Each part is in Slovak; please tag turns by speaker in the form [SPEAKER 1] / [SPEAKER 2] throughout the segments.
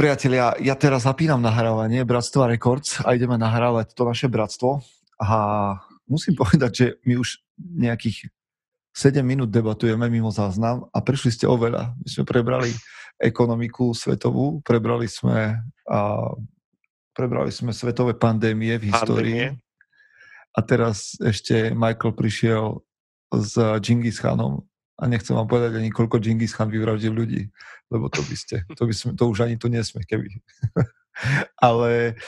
[SPEAKER 1] Priatelia, ja teraz zapínam nahrávanie Bratstva Records a ideme nahrávať to naše bratstvo. A musím povedať, že my už nejakých 7 minút debatujeme mimo záznam a prišli ste oveľa. My sme prebrali ekonomiku svetovú, prebrali sme, a, prebrali sme svetové pandémie v histórii. Pandémie. A teraz ešte Michael prišiel s Genghis Khanom a nechcem vám povedať ani koľko Genghis Khan vyvraždil ľudí, lebo to by ste, to, by sme, to už ani tu nesme, keby. Ale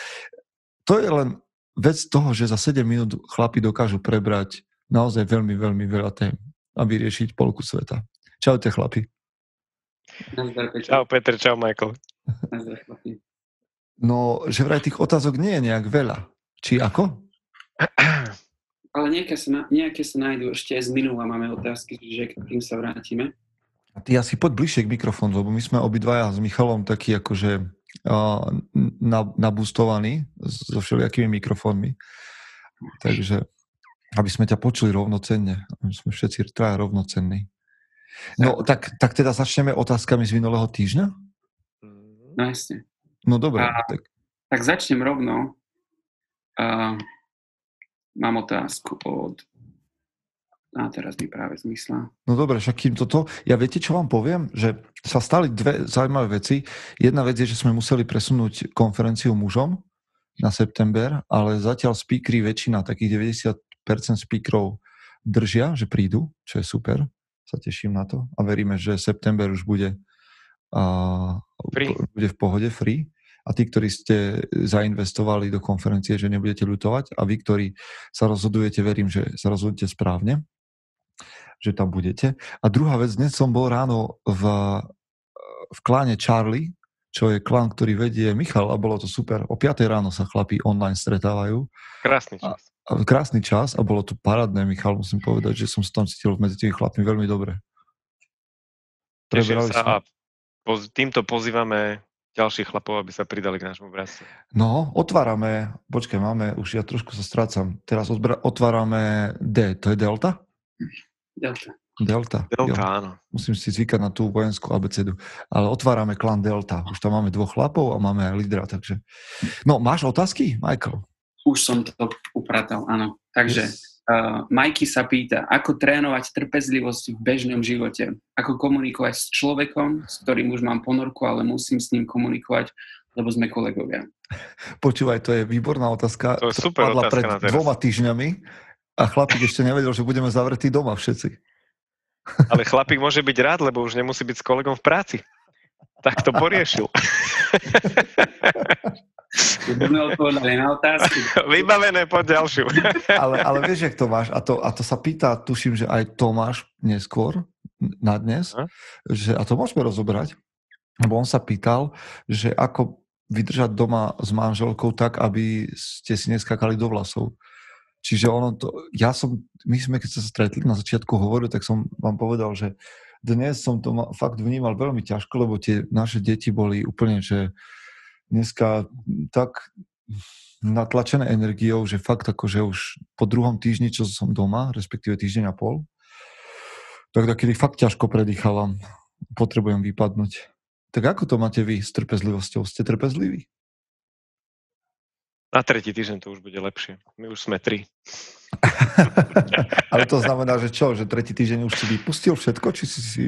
[SPEAKER 1] to je len vec toho, že za 7 minút chlapi dokážu prebrať naozaj veľmi, veľmi veľa tém a vyriešiť polku sveta. Čaute chlapi.
[SPEAKER 2] Čau Peter, čau Michael.
[SPEAKER 1] No, že vraj tých otázok nie je nejak veľa. Či ako?
[SPEAKER 3] ale nejaké sa, nejaké sa nájdú ešte z minula máme otázky, že k tým sa vrátime.
[SPEAKER 1] A ty asi poď bližšie k mikrofónu, lebo my sme obidvaja s Michalom takí akože uh, nabustovaní so všelijakými mikrofónmi. Takže aby sme ťa počuli rovnocenne. My sme všetci traja rovnocenní. No tak, tak teda začneme otázkami z minulého týždňa?
[SPEAKER 3] No jasne.
[SPEAKER 1] No dobre.
[SPEAKER 3] A, tak. tak začnem rovno. Uh, mám otázku od... A teraz mi práve zmysla.
[SPEAKER 1] No dobre, však kým toto... Ja viete, čo vám poviem? Že sa stali dve zaujímavé veci. Jedna vec je, že sme museli presunúť konferenciu mužom na september, ale zatiaľ speakery, väčšina, takých 90% speakerov držia, že prídu, čo je super. Sa teším na to a veríme, že september už bude, uh, bude v pohode free a tí, ktorí ste zainvestovali do konferencie, že nebudete ľutovať a vy, ktorí sa rozhodujete, verím, že sa rozhodujete správne, že tam budete. A druhá vec, dnes som bol ráno v, v kláne Charlie, čo je klán, ktorý vedie Michal a bolo to super. O 5 ráno sa chlapí online stretávajú.
[SPEAKER 2] Krásny čas.
[SPEAKER 1] A, a krásny čas a bolo to parádne, Michal, musím povedať, že som sa tam cítil medzi tými chlapmi veľmi dobre.
[SPEAKER 2] Teším sa a poz, týmto pozývame ďalších chlapov, aby sa pridali k nášmu bratstvu?
[SPEAKER 1] No, otvárame, počkaj, máme, už ja trošku sa strácam. Teraz odbra- otvárame D, to je Delta?
[SPEAKER 3] Delta.
[SPEAKER 1] Delta.
[SPEAKER 2] Delta, jo. áno.
[SPEAKER 1] Musím si zvykať na tú vojenskú abecedu. Ale otvárame klan Delta. Už tam máme dvoch chlapov a máme aj lídra, takže... No, máš otázky, Michael?
[SPEAKER 3] Už som to upratal, áno. Takže yes. Uh, Majky sa pýta, ako trénovať trpezlivosť v bežnom živote? Ako komunikovať s človekom, s ktorým už mám ponorku, ale musím s ním komunikovať, lebo sme kolegovia.
[SPEAKER 1] Počúvaj, to je výborná otázka.
[SPEAKER 2] To je super otázka
[SPEAKER 1] pred dvoma týždňami a chlapík ešte nevedel, že budeme zavretí doma všetci.
[SPEAKER 2] Ale chlapík môže byť rád, lebo už nemusí byť s kolegom v práci. Tak to poriešil.
[SPEAKER 3] Budeme odpovedali na otázky.
[SPEAKER 2] Vybavené po ďalšiu.
[SPEAKER 1] ale, ale vieš, jak to máš? A to, a to sa pýta, tuším, že aj Tomáš neskôr, na dnes, a? že, a to môžeme rozobrať, lebo on sa pýtal, že ako vydržať doma s manželkou tak, aby ste si neskakali do vlasov. Čiže ono to, ja som, my sme keď sa stretli na začiatku hovoril, tak som vám povedal, že dnes som to fakt vnímal veľmi ťažko, lebo tie naše deti boli úplne, že dneska tak natlačené energiou, že fakt akože už po druhom týždni, čo som doma, respektíve týždeň a pol, tak takedy fakt ťažko predýchávam. Potrebujem vypadnúť. Tak ako to máte vy s trpezlivosťou? Ste trpezliví?
[SPEAKER 2] Na tretí týždeň to už bude lepšie. My už sme tri.
[SPEAKER 1] Ale to znamená, že čo? Že tretí týždeň už si vypustil všetko? Či si si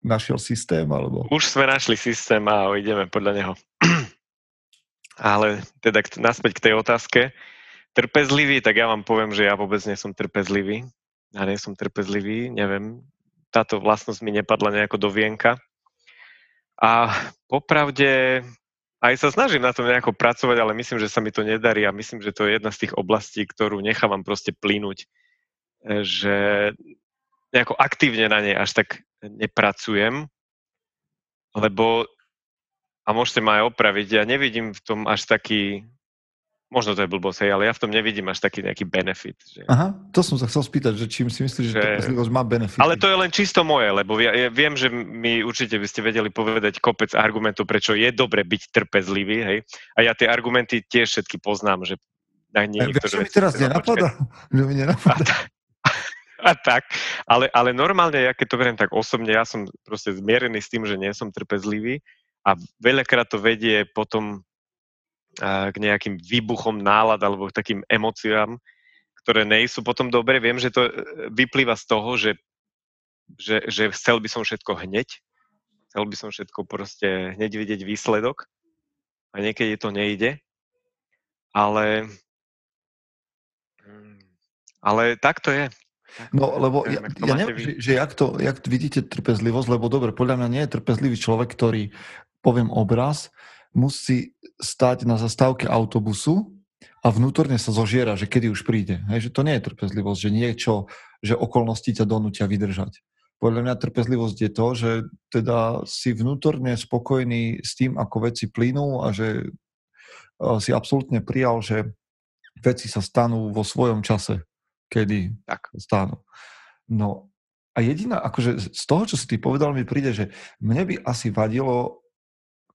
[SPEAKER 1] našiel systém? Alebo...
[SPEAKER 2] Už sme našli systém a ideme podľa neho. Ale teda naspäť k tej otázke. Trpezlivý, tak ja vám poviem, že ja vôbec nie som trpezlivý. Ja nie som trpezlivý, neviem. Táto vlastnosť mi nepadla nejako do vienka. A popravde aj sa snažím na tom nejako pracovať, ale myslím, že sa mi to nedarí a myslím, že to je jedna z tých oblastí, ktorú nechávam proste plínuť, e, že nejako aktívne na nej až tak nepracujem, lebo a môžete ma aj opraviť, ja nevidím v tom až taký, možno to je blbosť, ale ja v tom nevidím až taký nejaký benefit. Že...
[SPEAKER 1] Aha, to som sa chcel spýtať, že čím si myslíš, že, že trpezlivosť má benefit.
[SPEAKER 2] Ale to je len čisto moje, lebo ja, ja viem, že mi určite by ste vedeli povedať kopec argumentov, prečo je dobre byť trpezlivý, hej. A ja tie argumenty tiež všetky poznám, že
[SPEAKER 1] na niektoré veci... mi teraz nenapadá? mi nenapadá.
[SPEAKER 2] A, a tak, ale, ale normálne, ja keď to verím tak osobne, ja som proste zmierený s tým, že nie som trpezlivý a veľakrát to vedie potom k nejakým výbuchom nálad alebo k takým emóciám, ktoré nejsú potom dobre. Viem, že to e, vyplýva z toho, že, že, že chcel by som všetko hneď, chcel by som všetko proste hneď vidieť výsledok. A niekedy to nejde, ale mm, ale tak to je.
[SPEAKER 1] No, lebo ja, ja neviem, že, že jak, to, jak vidíte trpezlivosť, lebo dobre, podľa mňa nie je trpezlivý človek, ktorý, poviem obraz, musí stať na zastávke autobusu a vnútorne sa zožiera, že kedy už príde. Hej, že to nie je trpezlivosť, že niečo, že okolnosti ťa donútia vydržať. Podľa mňa trpezlivosť je to, že teda si vnútorne spokojný s tým, ako veci plynú a že si absolútne prijal, že veci sa stanú vo svojom čase, kedy tak. stanú. No a jediná, akože z toho, čo si ty povedal, mi príde, že mne by asi vadilo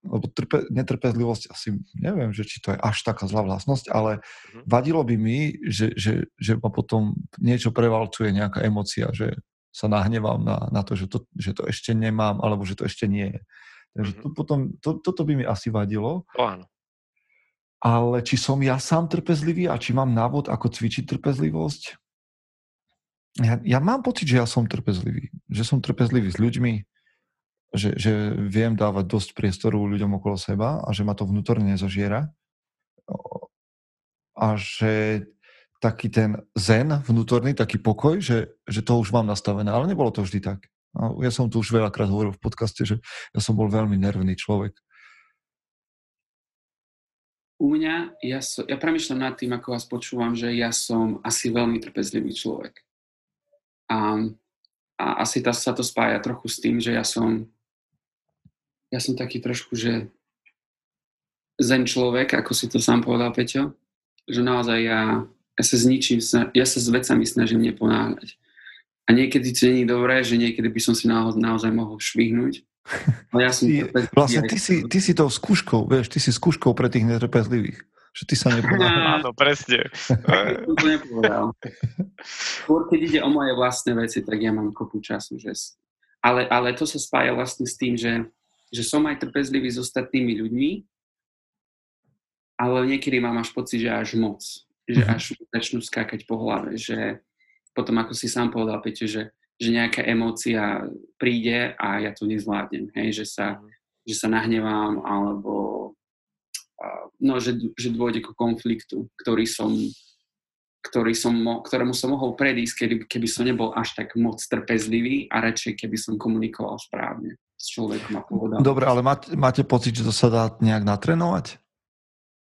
[SPEAKER 1] lebo trpe, netrpezlivosť asi, neviem, že či to je až taká zlá vlastnosť, ale mm-hmm. vadilo by mi, že, že, že ma potom niečo prevalcuje, nejaká emocia, že sa nahnevám na, na to, že to, že to ešte nemám, alebo že to ešte nie je. Takže mm-hmm. to potom, to, toto by mi asi vadilo.
[SPEAKER 2] To áno.
[SPEAKER 1] Ale či som ja sám trpezlivý a či mám návod, ako cvičiť trpezlivosť? Ja, ja mám pocit, že ja som trpezlivý. Že som trpezlivý s ľuďmi, že, že viem dávať dosť priestoru ľuďom okolo seba a že ma to vnútorne nezožiera. A že taký ten zen vnútorný, taký pokoj, že, že to už mám nastavené. Ale nebolo to vždy tak. Ja som tu už veľakrát hovoril v podcaste, že ja som bol veľmi nervný človek.
[SPEAKER 3] U mňa, ja, so, ja premyšľam nad tým, ako vás počúvam, že ja som asi veľmi trpezlivý človek. A, a asi tá, sa to spája trochu s tým, že ja som ja som taký trošku, že zen človek, ako si to sám povedal, Peťo, že naozaj ja, ja sa s ničím, ja sa s vecami snažím neponáhľať. A niekedy to nie je dobré, že niekedy by som si naozaj, naozaj mohol švihnúť.
[SPEAKER 1] Ale ja som ty, vlastne ty si, ty si tou skúškou, vieš, ty si skúškou pre tých netrpezlivých. Že ty sa neponáhľaš.
[SPEAKER 2] Áno, presne.
[SPEAKER 3] to nepovedal. Skôr, keď ide o moje vlastné veci, tak ja mám kopu času. Že... Ale, ale to sa spája vlastne s tým, že že som aj trpezlivý s ostatnými ľuďmi, ale niekedy mám až pocit, že až moc. Že mhm. až začnú skákať po hlave, že potom, ako si sám povedal, Peťo, že, že nejaká emócia príde a ja to nezvládnem, hej, že sa, mhm. že sa nahnevám, alebo no, že, že dôjde ku konfliktu, ktorý som, ktorý som, ktorému som mohol predísť, keby, keby som nebol až tak moc trpezlivý a radšej, keby som komunikoval správne s človekom a povedal.
[SPEAKER 1] Dobre, ale máte, máte pocit, že to sa dá nejak natrénovať?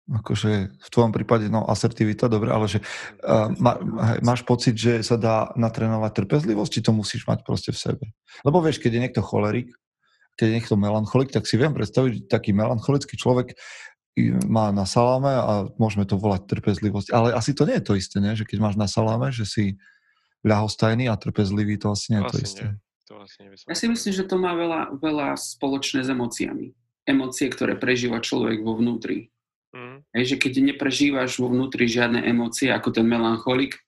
[SPEAKER 1] Akože v tvojom prípade, no asertivita, dobre, ale že uh, má, máš pocit, že sa dá natrénovať trpezlivosť, či to musíš mať proste v sebe? Lebo vieš, keď je niekto cholerik, keď je niekto melancholik, tak si viem predstaviť, že taký melancholický človek má na saláme a môžeme to volať trpezlivosť. Ale asi to nie je to isté, nie? že keď máš na saláme, že si ľahostajný a trpezlivý, to asi nie je to, to isté. Nie.
[SPEAKER 3] To asi ja si myslím, že to má veľa, veľa spoločné s emóciami. Emócie, ktoré prežíva človek vo vnútri. Mm. Hej, že keď neprežívaš vo vnútri žiadne emócie, ako ten melancholik,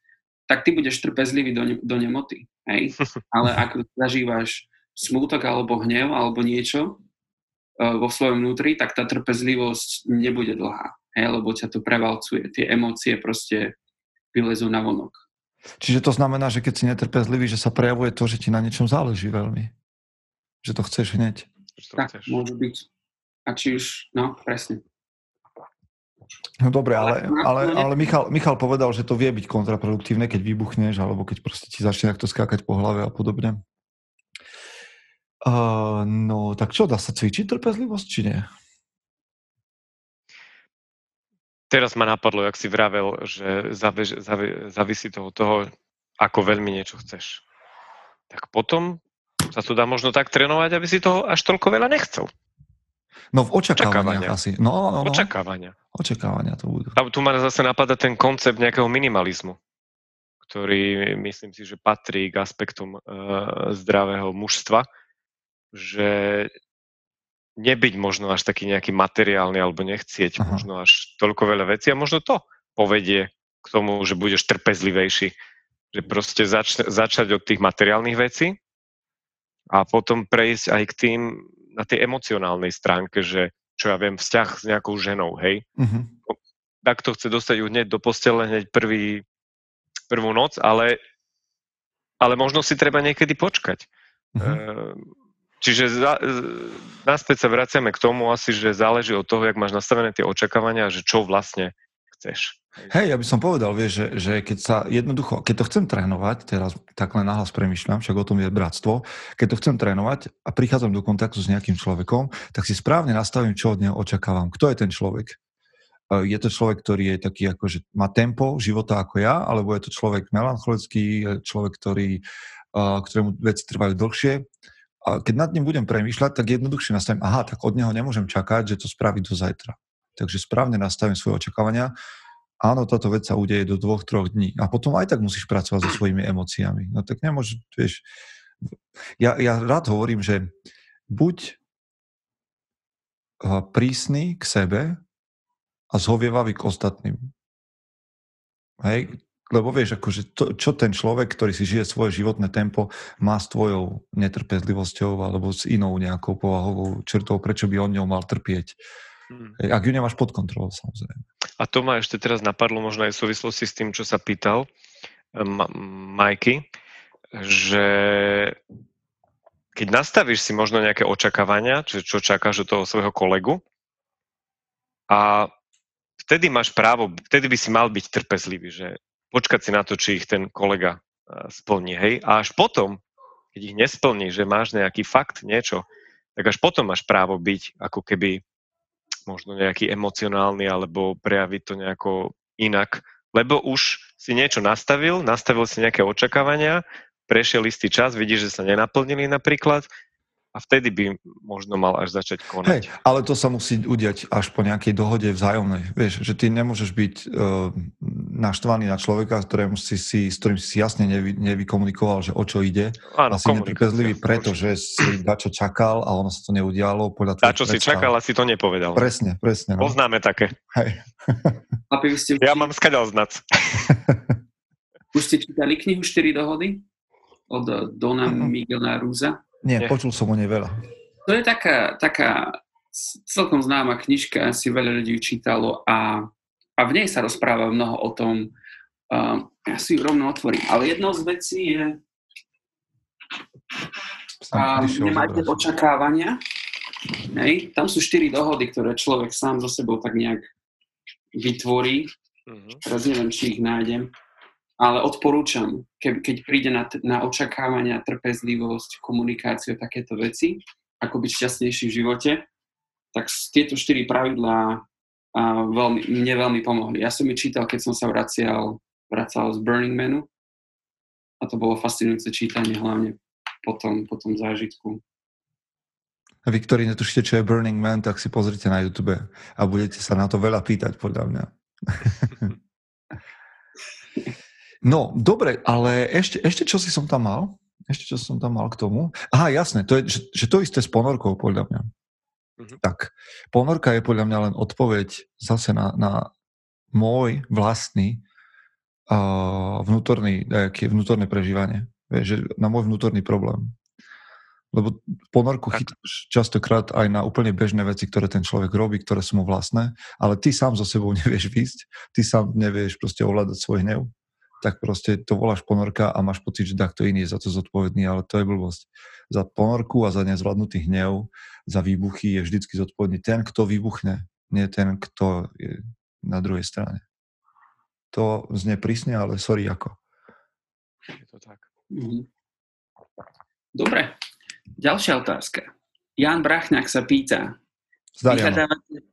[SPEAKER 3] tak ty budeš trpezlivý do, ne, do nemoty. Hej? Ale ak zažívaš smútok alebo hnev alebo niečo vo svojom vnútri, tak tá trpezlivosť nebude dlhá. Hej? Lebo ťa to prevalcuje. Tie emócie proste vylezú na vonok.
[SPEAKER 1] Čiže to znamená, že keď si netrpezlivý, že sa prejavuje to, že ti na niečom záleží veľmi. Že to chceš hneď.
[SPEAKER 3] Tak, chceš. môže byť. A či už, no, presne.
[SPEAKER 1] No dobre, ale, ale, ale Michal, Michal povedal, že to vie byť kontraproduktívne, keď vybuchneš, alebo keď proste ti začne takto skákať po hlave a podobne. Uh, no, tak čo, dá sa cvičiť trpezlivosť, či nie?
[SPEAKER 2] teraz ma napadlo, jak si vravel, že závisí závisí to od toho, ako veľmi niečo chceš. Tak potom sa to dá možno tak trénovať, aby si toho až toľko veľa nechcel.
[SPEAKER 1] No v očakávaniach Očakávania. asi. No, no, no.
[SPEAKER 2] Očakávania.
[SPEAKER 1] Očakávania to budú.
[SPEAKER 2] A tu ma zase napadá ten koncept nejakého minimalizmu, ktorý myslím si, že patrí k aspektom uh, zdravého mužstva, že nebyť možno až taký nejaký materiálny alebo nechcieť Aha. možno až toľko veľa vecí a možno to povedie k tomu, že budeš trpezlivejší. Že proste zač- začať od tých materiálnych vecí a potom prejsť aj k tým na tej emocionálnej stránke, že čo ja viem, vzťah s nejakou ženou, hej.
[SPEAKER 1] Uh-huh.
[SPEAKER 2] Tak to chce dostať ju hneď do postele, hneď prvý, prvú noc, ale, ale možno si treba niekedy počkať. Uh-huh. Čiže za, naspäť sa vraciame k tomu asi, že záleží od toho, jak máš nastavené tie očakávania, že čo vlastne chceš.
[SPEAKER 1] Hej, ja by som povedal, vieš, že, že keď sa jednoducho, keď to chcem trénovať, teraz tak len nahlas premyšľam, však o tom je bratstvo, keď to chcem trénovať a prichádzam do kontaktu s nejakým človekom, tak si správne nastavím, čo od neho očakávam. Kto je ten človek? E, je to človek, ktorý je taký, ako, že má tempo života ako ja, alebo je to človek melancholický, človek, ktorý, e, ktorému veci trvajú dlhšie. A keď nad ním budem premýšľať, tak jednoduchšie nastavím, aha, tak od neho nemôžem čakať, že to spraví do zajtra. Takže správne nastavím svoje očakávania áno, táto vec sa udeje do dvoch, troch dní. A potom aj tak musíš pracovať so svojimi emóciami. No tak nemôžeš, vieš, ja, ja rád hovorím, že buď prísny k sebe a zhovievavý k ostatným. Hej? Lebo vieš, akože to, čo ten človek, ktorý si žije svoje životné tempo, má s tvojou netrpezlivosťou alebo s inou nejakou povahovou črtou, prečo by on ňou mal trpieť. Hmm. Ak ju nemáš pod kontrolou, samozrejme.
[SPEAKER 2] A to ma ešte teraz napadlo možno aj v súvislosti s tým, čo sa pýtal eh, Ma- Majky, že keď nastavíš si možno nejaké očakávania, čo, čo čakáš od toho svojho kolegu a vtedy máš právo, vtedy by si mal byť trpezlivý, že počkať si na to, či ich ten kolega eh, splní, hej, a až potom, keď ich nesplní, že máš nejaký fakt, niečo, tak až potom máš právo byť ako keby možno nejaký emocionálny alebo prejaviť to nejako inak, lebo už si niečo nastavil, nastavil si nejaké očakávania, prešiel istý čas, vidíš, že sa nenaplnili napríklad a vtedy by možno mal až začať konať. Hej,
[SPEAKER 1] ale to sa musí udiať až po nejakej dohode vzájomnej. Vieš, že ty nemôžeš byť uh, naštvaný na človeka, ktorému si, si, s ktorým si jasne nevy, nevykomunikoval, že o čo ide.
[SPEAKER 2] Áno,
[SPEAKER 1] a si netrpezlivý preto, že si dačo čakal a ono sa to neudialo. Podľa
[SPEAKER 2] čo si čakal a si to nepovedal.
[SPEAKER 1] Presne, presne.
[SPEAKER 2] No. Poznáme také.
[SPEAKER 1] Hej.
[SPEAKER 3] ste...
[SPEAKER 2] Ja mám skadal znac.
[SPEAKER 3] Už ste čítali knihu 4 dohody? Od Dona Miguela Rúza?
[SPEAKER 1] Nie, Nie, počul som o nej veľa.
[SPEAKER 3] To je taká, taká celkom známa knižka, si veľa ľudí čítalo a, a v nej sa rozpráva mnoho o tom, uh, ja si ju rovno otvorím, ale jednou z vecí je uh, nemáte očakávania. Hej. Tam sú štyri dohody, ktoré človek sám so sebou tak nejak vytvorí. Uh-huh. Teraz neviem, či ich nájdem ale odporúčam, ke, keď príde na, na očakávania, trpezlivosť, komunikáciu, takéto veci, ako byť šťastnejší v živote, tak tieto štyri pravidlá a veľmi, mne veľmi pomohli. Ja som ich čítal, keď som sa vracial, vracal z Burning Manu a to bolo fascinujúce čítanie, hlavne po tom, po tom zážitku.
[SPEAKER 1] A vy, ktorí netušíte, čo je Burning Man, tak si pozrite na YouTube a budete sa na to veľa pýtať, podľa mňa. No, dobre, ale ešte, ešte čo si som tam mal? Ešte čo som tam mal k tomu? Aha, jasné, to je, že, že to isté s ponorkou, podľa mňa. Mm-hmm. Tak, ponorka je podľa mňa len odpoveď zase na, na môj vlastný uh, vnútorný, nejaké vnútorné prežívanie. Vieš, že na môj vnútorný problém. Lebo ponorku chytáš častokrát aj na úplne bežné veci, ktoré ten človek robí, ktoré sú mu vlastné, ale ty sám so sebou nevieš výsť, ty sám nevieš proste ovládať svoj hnev tak proste to voláš ponorka a máš pocit, že takto iný je za to zodpovedný, ale to je blbosť. Za ponorku a za nezvládnutý hnev, za výbuchy je vždycky zodpovedný ten, kto vybuchne, nie ten, kto je na druhej strane. To znie prísne, ale sorry ako.
[SPEAKER 2] Je to tak.
[SPEAKER 3] Mhm. Dobre. Ďalšia otázka. Jan Brachňák sa pýta, vyhľadávate,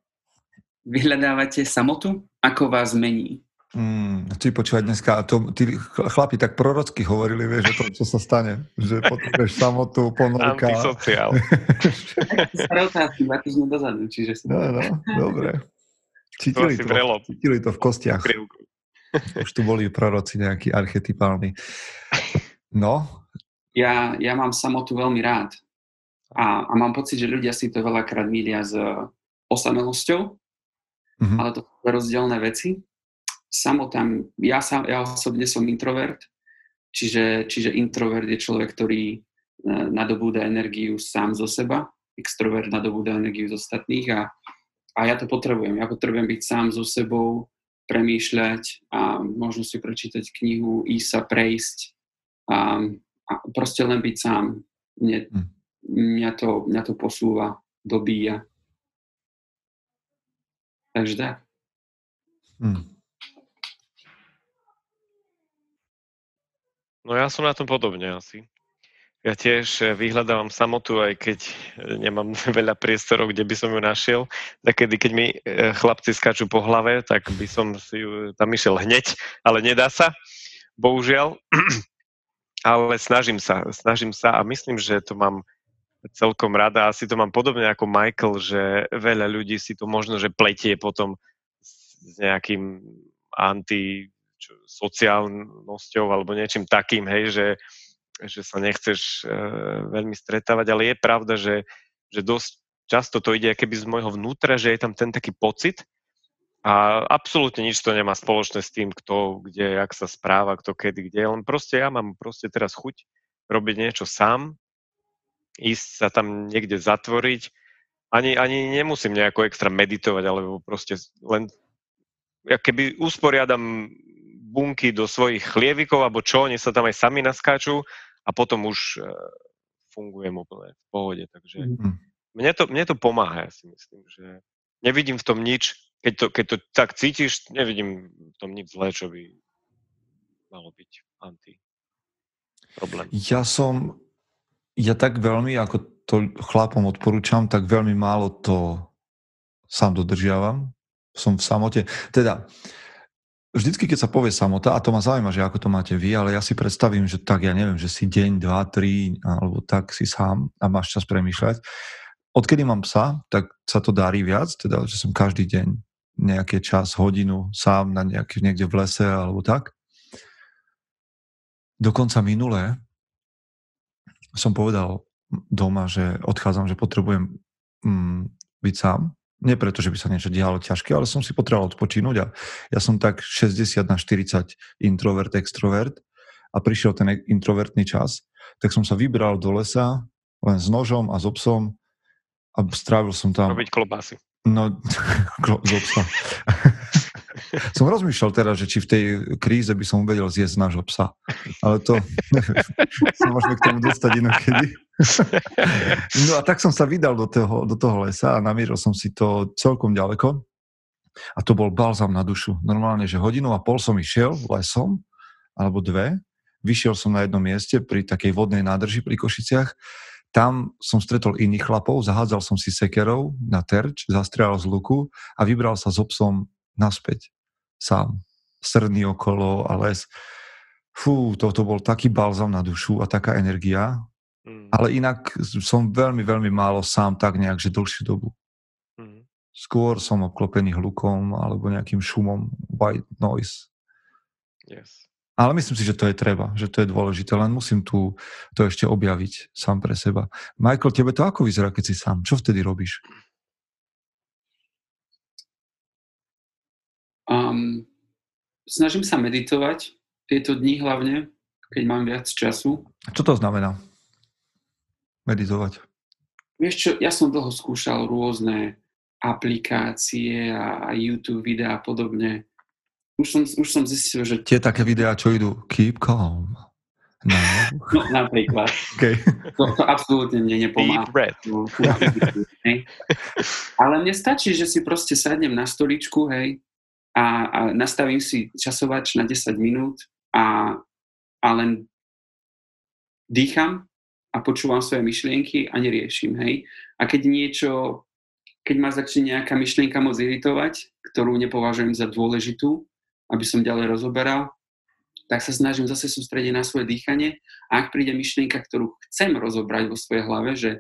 [SPEAKER 3] vyhľadávate samotu? Ako vás mení?
[SPEAKER 1] Mm, ty počúvať dneska, to, tí chlapi tak prorocky hovorili, vieš, že to, čo sa stane, že potrebuješ samotu, ponorka.
[SPEAKER 2] Antisociál.
[SPEAKER 3] Staré otázky, dva týždne dozadu, čiže si...
[SPEAKER 1] No, no, dobre. Cítili to, to cítili to v kostiach. Už tu boli proroci nejakí archetypálni. No?
[SPEAKER 3] Ja, ja mám samotu veľmi rád. A, a mám pocit, že ľudia si to veľakrát mília s osamelosťou, mm-hmm. ale to sú rozdielne veci samotám, ja, sam, ja osobne som introvert, čiže, čiže introvert je človek, ktorý e, nadobúda energiu sám zo seba extrovert nadobúda energiu z ostatných a, a ja to potrebujem. Ja potrebujem byť sám so sebou, premýšľať a možno si prečítať knihu, ísť sa prejsť a, a proste len byť sám. Mne, hm. mňa, to, mňa to posúva, dobíja. Takže tak. Hmm.
[SPEAKER 2] No ja som na tom podobne asi. Ja tiež eh, vyhľadávam samotu, aj keď eh, nemám veľa priestorov, kde by som ju našiel. Takedy, keď mi eh, chlapci skáču po hlave, tak by som si ju tam išiel hneď, ale nedá sa, bohužiaľ. Ale snažím sa, snažím sa a myslím, že to mám celkom rada. Asi to mám podobne ako Michael, že veľa ľudí si to možno, že pletie potom s nejakým anti sociálnosťou alebo niečím takým, hej, že, že sa nechceš uh, veľmi stretávať, ale je pravda, že, že dosť často to ide keby z môjho vnútra, že je tam ten taký pocit a absolútne nič to nemá spoločné s tým, kto, kde, jak sa správa, kto kedy, kde, len proste ja mám proste teraz chuť robiť niečo sám, ísť sa tam niekde zatvoriť, ani, ani nemusím nejako extra meditovať, alebo proste len ja keby usporiadam bunky do svojich chlievikov, alebo čo, oni sa tam aj sami naskáču a potom už uh, fungujem úplne v pohode. Takže mm. mne, to, mne to pomáha, ja si myslím, že nevidím v tom nič, keď to, keď to tak cítiš, nevidím v tom nič zlé, čo by malo byť anti problém.
[SPEAKER 1] Ja som, ja tak veľmi, ako to chlapom odporúčam, tak veľmi málo to sám dodržiavam. Som v samote. Teda, vždycky, keď sa povie samota, a to ma zaujíma, že ako to máte vy, ale ja si predstavím, že tak, ja neviem, že si deň, dva, tri, alebo tak si sám a máš čas premýšľať. Odkedy mám psa, tak sa to darí viac, teda, že som každý deň nejaký čas, hodinu sám na nejaký, niekde v lese alebo tak. Dokonca minulé som povedal doma, že odchádzam, že potrebujem mm, byť sám nie preto, že by sa niečo dialo ťažké, ale som si potreboval odpočínuť a ja som tak 60 na 40 introvert, extrovert a prišiel ten introvertný čas, tak som sa vybral do lesa len s nožom a s obsom a strávil som tam...
[SPEAKER 2] Robiť klobásy.
[SPEAKER 1] No, z obsa. som rozmýšľal teraz, že či v tej kríze by som vedel zjesť nášho psa. Ale to sa môžeme k tomu dostať inokedy. no a tak som sa vydal do toho, do toho lesa a namieril som si to celkom ďaleko. A to bol balzam na dušu. Normálne, že hodinu a pol som išiel lesom, alebo dve. Vyšiel som na jednom mieste pri takej vodnej nádrži pri Košiciach. Tam som stretol iných chlapov, zahádzal som si sekerov na terč, zastrieľal z luku a vybral sa s obsom naspäť sám. Srdný okolo a les. Fú, toto bol taký balzam na dušu a taká energia. Mm. Ale inak som veľmi, veľmi málo sám tak nejak, že dlhšiu dobu. Mm. Skôr som obklopený hlukom alebo nejakým šumom, white noise.
[SPEAKER 2] Yes.
[SPEAKER 1] Ale myslím si, že to je treba, že to je dôležité, len musím tu to ešte objaviť sám pre seba. Michael, tebe to ako vyzerá, keď si sám? Čo vtedy robíš?
[SPEAKER 3] Um, snažím sa meditovať tieto dni hlavne, keď mám viac času.
[SPEAKER 1] Čo to znamená? Meditovať?
[SPEAKER 3] Vieš čo, ja som dlho skúšal rôzne aplikácie a YouTube videá a podobne. Už som, už som zistil, že...
[SPEAKER 1] Tie také videá, čo idú keep calm.
[SPEAKER 3] No. no napríklad. Okay. To, to absolútne mne nepomáha. Ale mne stačí, že si proste sadnem na stoličku, hej, a, a nastavím si časovač na 10 minút a, a len dýcham a počúvam svoje myšlienky a neriešim, hej. A keď niečo, keď ma začne nejaká myšlienka moc iritovať, ktorú nepovažujem za dôležitú, aby som ďalej rozoberal, tak sa snažím zase sústrediť na svoje dýchanie a ak príde myšlienka, ktorú chcem rozobrať vo svojej hlave, že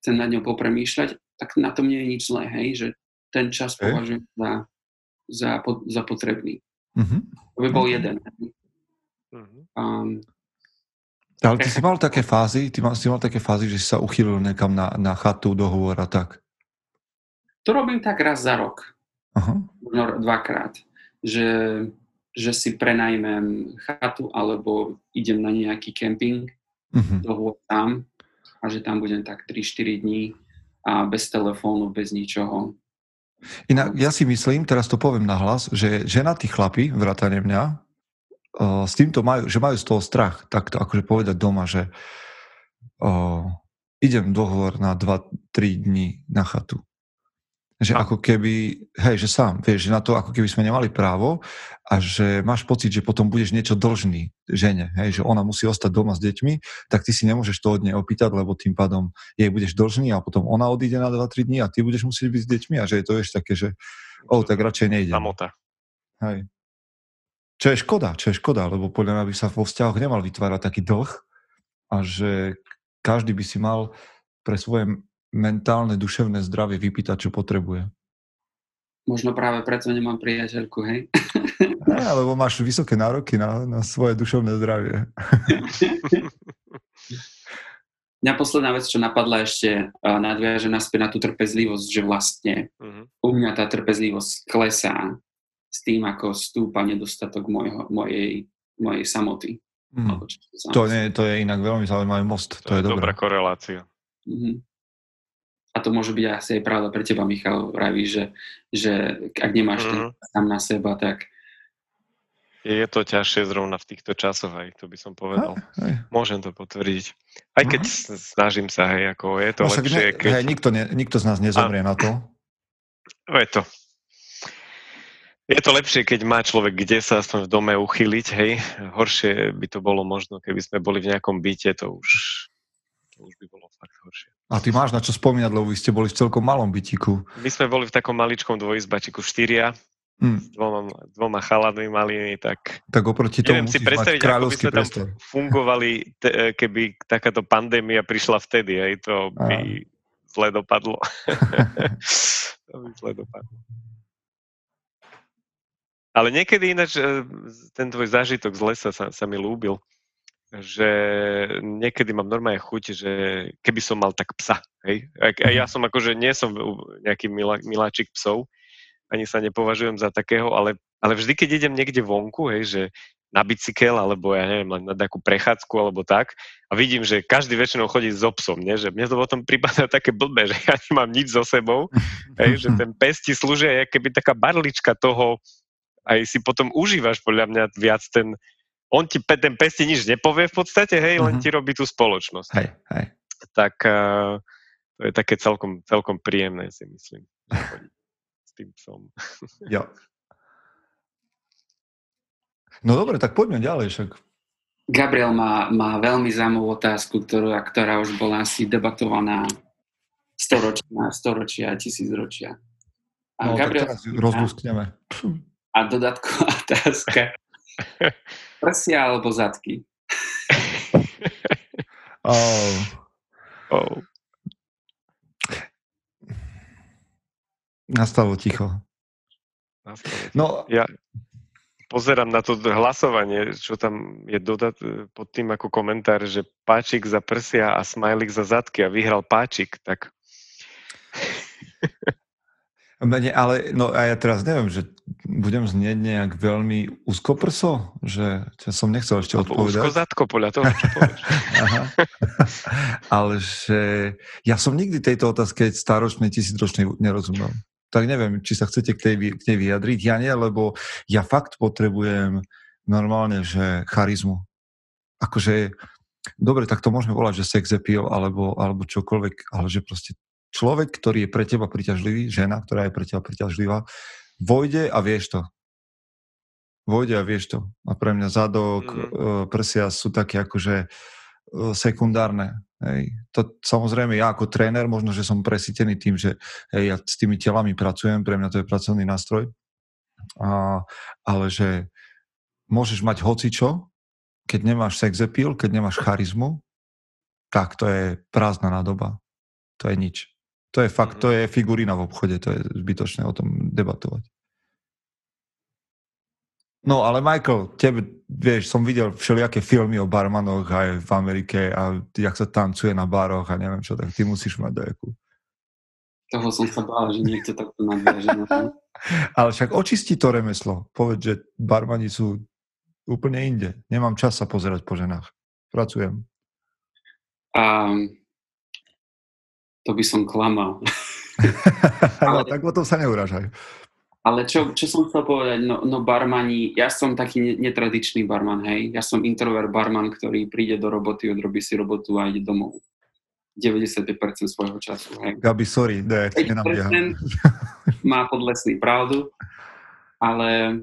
[SPEAKER 3] chcem nad ňou popremýšľať, tak na tom nie je nič zlé, hej, že ten čas okay. považujem za za, za potrebný. Mm-hmm. To by bol jeden. Um,
[SPEAKER 1] ale ty si mal také fázy, ty mal, si mal také fázy, že si sa uchýlil nekam na, na chatu, dohovor a tak?
[SPEAKER 3] To robím tak raz za rok. No, dvakrát. Že, že si prenajmem chatu alebo idem na nejaký kemping, uh-huh. dohovor tam a že tam budem tak 3-4 dní a bez telefónu, bez ničoho.
[SPEAKER 1] Inak ja si myslím, teraz to poviem nahlas, že ženatí chlapi, vrátane mňa, uh, s týmto majú, že majú z toho strach, takto akože povedať doma, že uh, idem dohovor na 2-3 dní na chatu. Že ako keby, hej, že sám, vieš, že na to ako keby sme nemali právo a že máš pocit, že potom budeš niečo dlžný žene, hej, že ona musí ostať doma s deťmi, tak ty si nemôžeš to od nej opýtať, lebo tým pádom jej budeš dlžný a potom ona odíde na 2-3 dní a ty budeš musieť byť s deťmi a že je to ešte také, že oh, tak radšej nejde.
[SPEAKER 2] Samota.
[SPEAKER 1] Hej. Čo je škoda, čo je škoda, lebo podľa mňa by sa vo vzťahoch nemal vytvárať taký dlh a že každý by si mal pre svoje mentálne, duševné zdravie vypýtať, čo potrebuje.
[SPEAKER 3] Možno práve preto nemám priateľku, hej?
[SPEAKER 1] Ne, lebo máš vysoké nároky na, na svoje duševné zdravie.
[SPEAKER 3] Mňa posledná vec, čo napadla ešte, nadviaže naspäť na tú trpezlivosť, že vlastne uh-huh. u mňa tá trpezlivosť klesá s tým, ako stúpa nedostatok mojho, mojej, mojej samoty.
[SPEAKER 1] Mm. To, nie, to je inak veľmi zaujímavý most. To, to je, je dobrá
[SPEAKER 2] korelácia.
[SPEAKER 3] Uh-huh a to môže byť asi aj pravda pre teba, Michal, vraví, že, že ak nemáš mm-hmm. tam na seba, tak...
[SPEAKER 2] Je to ťažšie zrovna v týchto časoch, aj to by som povedal. Aj, aj. Môžem to potvrdiť. Aj keď mm-hmm. snažím sa, hej, ako je to no, lepšie, ne, keď...
[SPEAKER 1] Hej, nikto, ne, nikto z nás nezomrie a... na to.
[SPEAKER 2] Je to. Je to lepšie, keď má človek kde sa aspoň v dome uchyliť, hej. Horšie by to bolo možno, keby sme boli v nejakom byte, to už, to už by bolo fakt horšie.
[SPEAKER 1] A ty máš na čo spomínať, lebo vy ste boli v celkom malom bytiku.
[SPEAKER 2] My sme boli v takom maličkom dvojizbačiku štyria, hmm. s dvoma, dvoma chaladmi malými, tak...
[SPEAKER 1] Tak oproti tomu
[SPEAKER 2] si predstaviť, ako by sme tam fungovali, te, keby takáto pandémia prišla vtedy, aj to by A. zle dopadlo. to by zle dopadlo. Ale niekedy ináč ten tvoj zážitok z lesa sa, sa mi lúbil že niekedy mám normálne chuť, že keby som mal tak psa, hej. A ja mhm. som akože, nie som nejaký milá, miláčik psov, ani sa nepovažujem za takého, ale, ale vždy, keď idem niekde vonku, hej, že na bicykel, alebo ja neviem, na nejakú prechádzku, alebo tak, a vidím, že každý väčšinou chodí so psom, nie? že mne to potom prípada také blbé, že ja nemám nič so sebou, hej, že ten pes ti slúžia keby taká barlička toho, aj si potom užívaš podľa mňa viac ten, on ti, ten pes ti nič nepovie v podstate, hej, len uh-huh. ti robí tú spoločnosť.
[SPEAKER 1] Hej, hej.
[SPEAKER 2] Tak uh, to je také celkom, celkom príjemné, si myslím. s tým psom.
[SPEAKER 1] jo. No dobre, tak poďme ďalej však.
[SPEAKER 3] Gabriel má, má veľmi zaujímavú otázku, ktorú, ktorá už bola asi debatovaná storočia, storočia, tisícročia.
[SPEAKER 1] A no, Gabriel, tak teraz rozluskneme.
[SPEAKER 3] A dodatková otázka. Prsia alebo zadky?
[SPEAKER 1] oh.
[SPEAKER 2] Oh.
[SPEAKER 1] Nastalo ticho.
[SPEAKER 2] Nastalo ticho. No, ja pozerám na to hlasovanie, čo tam je dodat pod tým ako komentár, že páčik za prsia a smajlik za zadky a vyhral páčik, tak
[SPEAKER 1] Mene, ale no a ja teraz neviem, že budem znieť nejak veľmi úzkoprso, že ja som nechcel ešte odpovedať.
[SPEAKER 2] Úzkozatko podľa toho, čo povieš.
[SPEAKER 1] ale že ja som nikdy tejto otázke staročnej, tisícročnej nerozumel. Tak neviem, či sa chcete k tej, k tej vyjadriť. Ja nie, lebo ja fakt potrebujem normálne, že charizmu. Akože, dobre, tak to môžeme volať, že sex appeal, alebo, alebo čokoľvek, ale že proste človek, ktorý je pre teba priťažlivý, žena, ktorá je pre teba priťažlivá, vojde a vieš to. Vojde a vieš to. A pre mňa zadok, mm. prsia sú také akože e, sekundárne. Hej. To, samozrejme, ja ako tréner, možno, že som presítený tým, že hej, ja s tými telami pracujem, pre mňa to je pracovný nástroj, a, ale že môžeš mať hocičo, keď nemáš sex appeal, keď nemáš charizmu, tak to je prázdna nádoba. To je nič. To je fakt, to je figurína v obchode, to je zbytočné o tom debatovať. No ale Michael, tebe, vieš, som videl všelijaké filmy o barmanoch aj v Amerike a jak sa tancuje na baroch a neviem čo, tak ty musíš mať dojakú.
[SPEAKER 3] Toho som sa bál, že niekto takto nadviaže
[SPEAKER 1] ale však očistí to remeslo. Povedz, že barmani sú úplne inde. Nemám čas sa pozerať po ženách. Pracujem.
[SPEAKER 3] Um, to by som klamal.
[SPEAKER 1] no, tak o tom sa neurážaj.
[SPEAKER 3] Ale čo, čo som chcel povedať, no, no barmani, ja som taký netradičný barman, hej. Ja som introvert barman, ktorý príde do roboty, odrobí si robotu a ide domov. 95% svojho času, hej.
[SPEAKER 1] Gabi, sorry, ne,
[SPEAKER 3] má podlesný pravdu, ale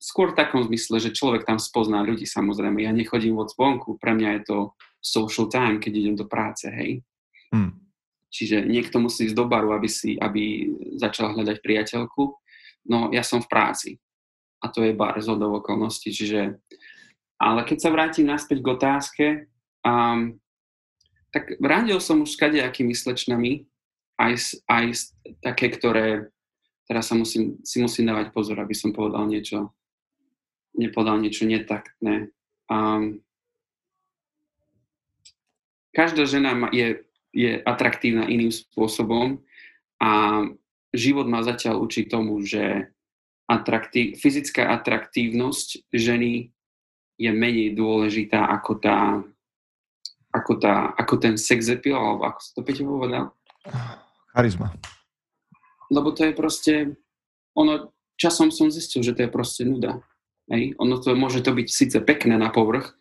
[SPEAKER 3] skôr v takom zmysle, že človek tam spozná ľudí samozrejme. Ja nechodím od zvonku, pre mňa je to social time, keď idem do práce, hej. Hmm. Čiže niekto musí ísť do baru, aby, si, aby začal hľadať priateľku no ja som v práci a to je bar z okolností, čiže ale keď sa vrátim naspäť k otázke, um, tak rádil som už s kadejakými slečnami, aj, aj také, ktoré teraz sa musím, si musím dávať pozor, aby som povedal niečo, nepovedal niečo netaktné. Um, každá žena je, je atraktívna iným spôsobom a život ma zatiaľ učí tomu, že atraktív, fyzická atraktívnosť ženy je menej dôležitá ako tá ako, tá, ako ten sex appeal, alebo ako sa to Peťo povedal?
[SPEAKER 1] Charizma.
[SPEAKER 3] Lebo to je proste, ono, časom som zistil, že to je proste nuda. Hej? Ono to môže to byť síce pekné na povrch,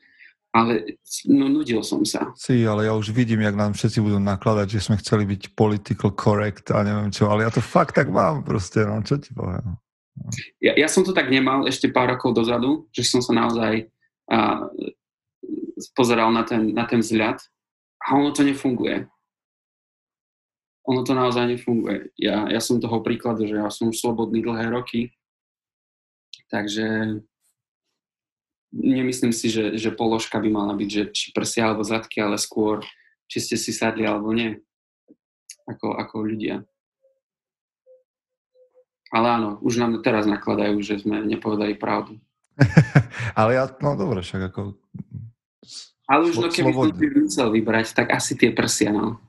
[SPEAKER 3] ale no, nudil som sa.
[SPEAKER 1] Si, ale ja už vidím, jak nám všetci budú nakladať, že sme chceli byť political correct a neviem čo, ale ja to fakt tak mám proste, no čo ti poviem.
[SPEAKER 3] Ja, ja som to tak nemal ešte pár rokov dozadu, že som sa naozaj a, pozeral na ten, na ten vzľad a ono to nefunguje. Ono to naozaj nefunguje. Ja, ja som toho príklad, že ja som slobodný dlhé roky, takže nemyslím si, že, že položka by mala byť, že či prsia alebo zadky, ale skôr, či ste si sadli alebo nie. Ako, ako ľudia. Ale áno, už nám teraz nakladajú, že sme nepovedali pravdu.
[SPEAKER 1] ale ja, no dobre, však ako...
[SPEAKER 3] Ale už no, keby som si musel vybrať, tak asi tie prsia, no.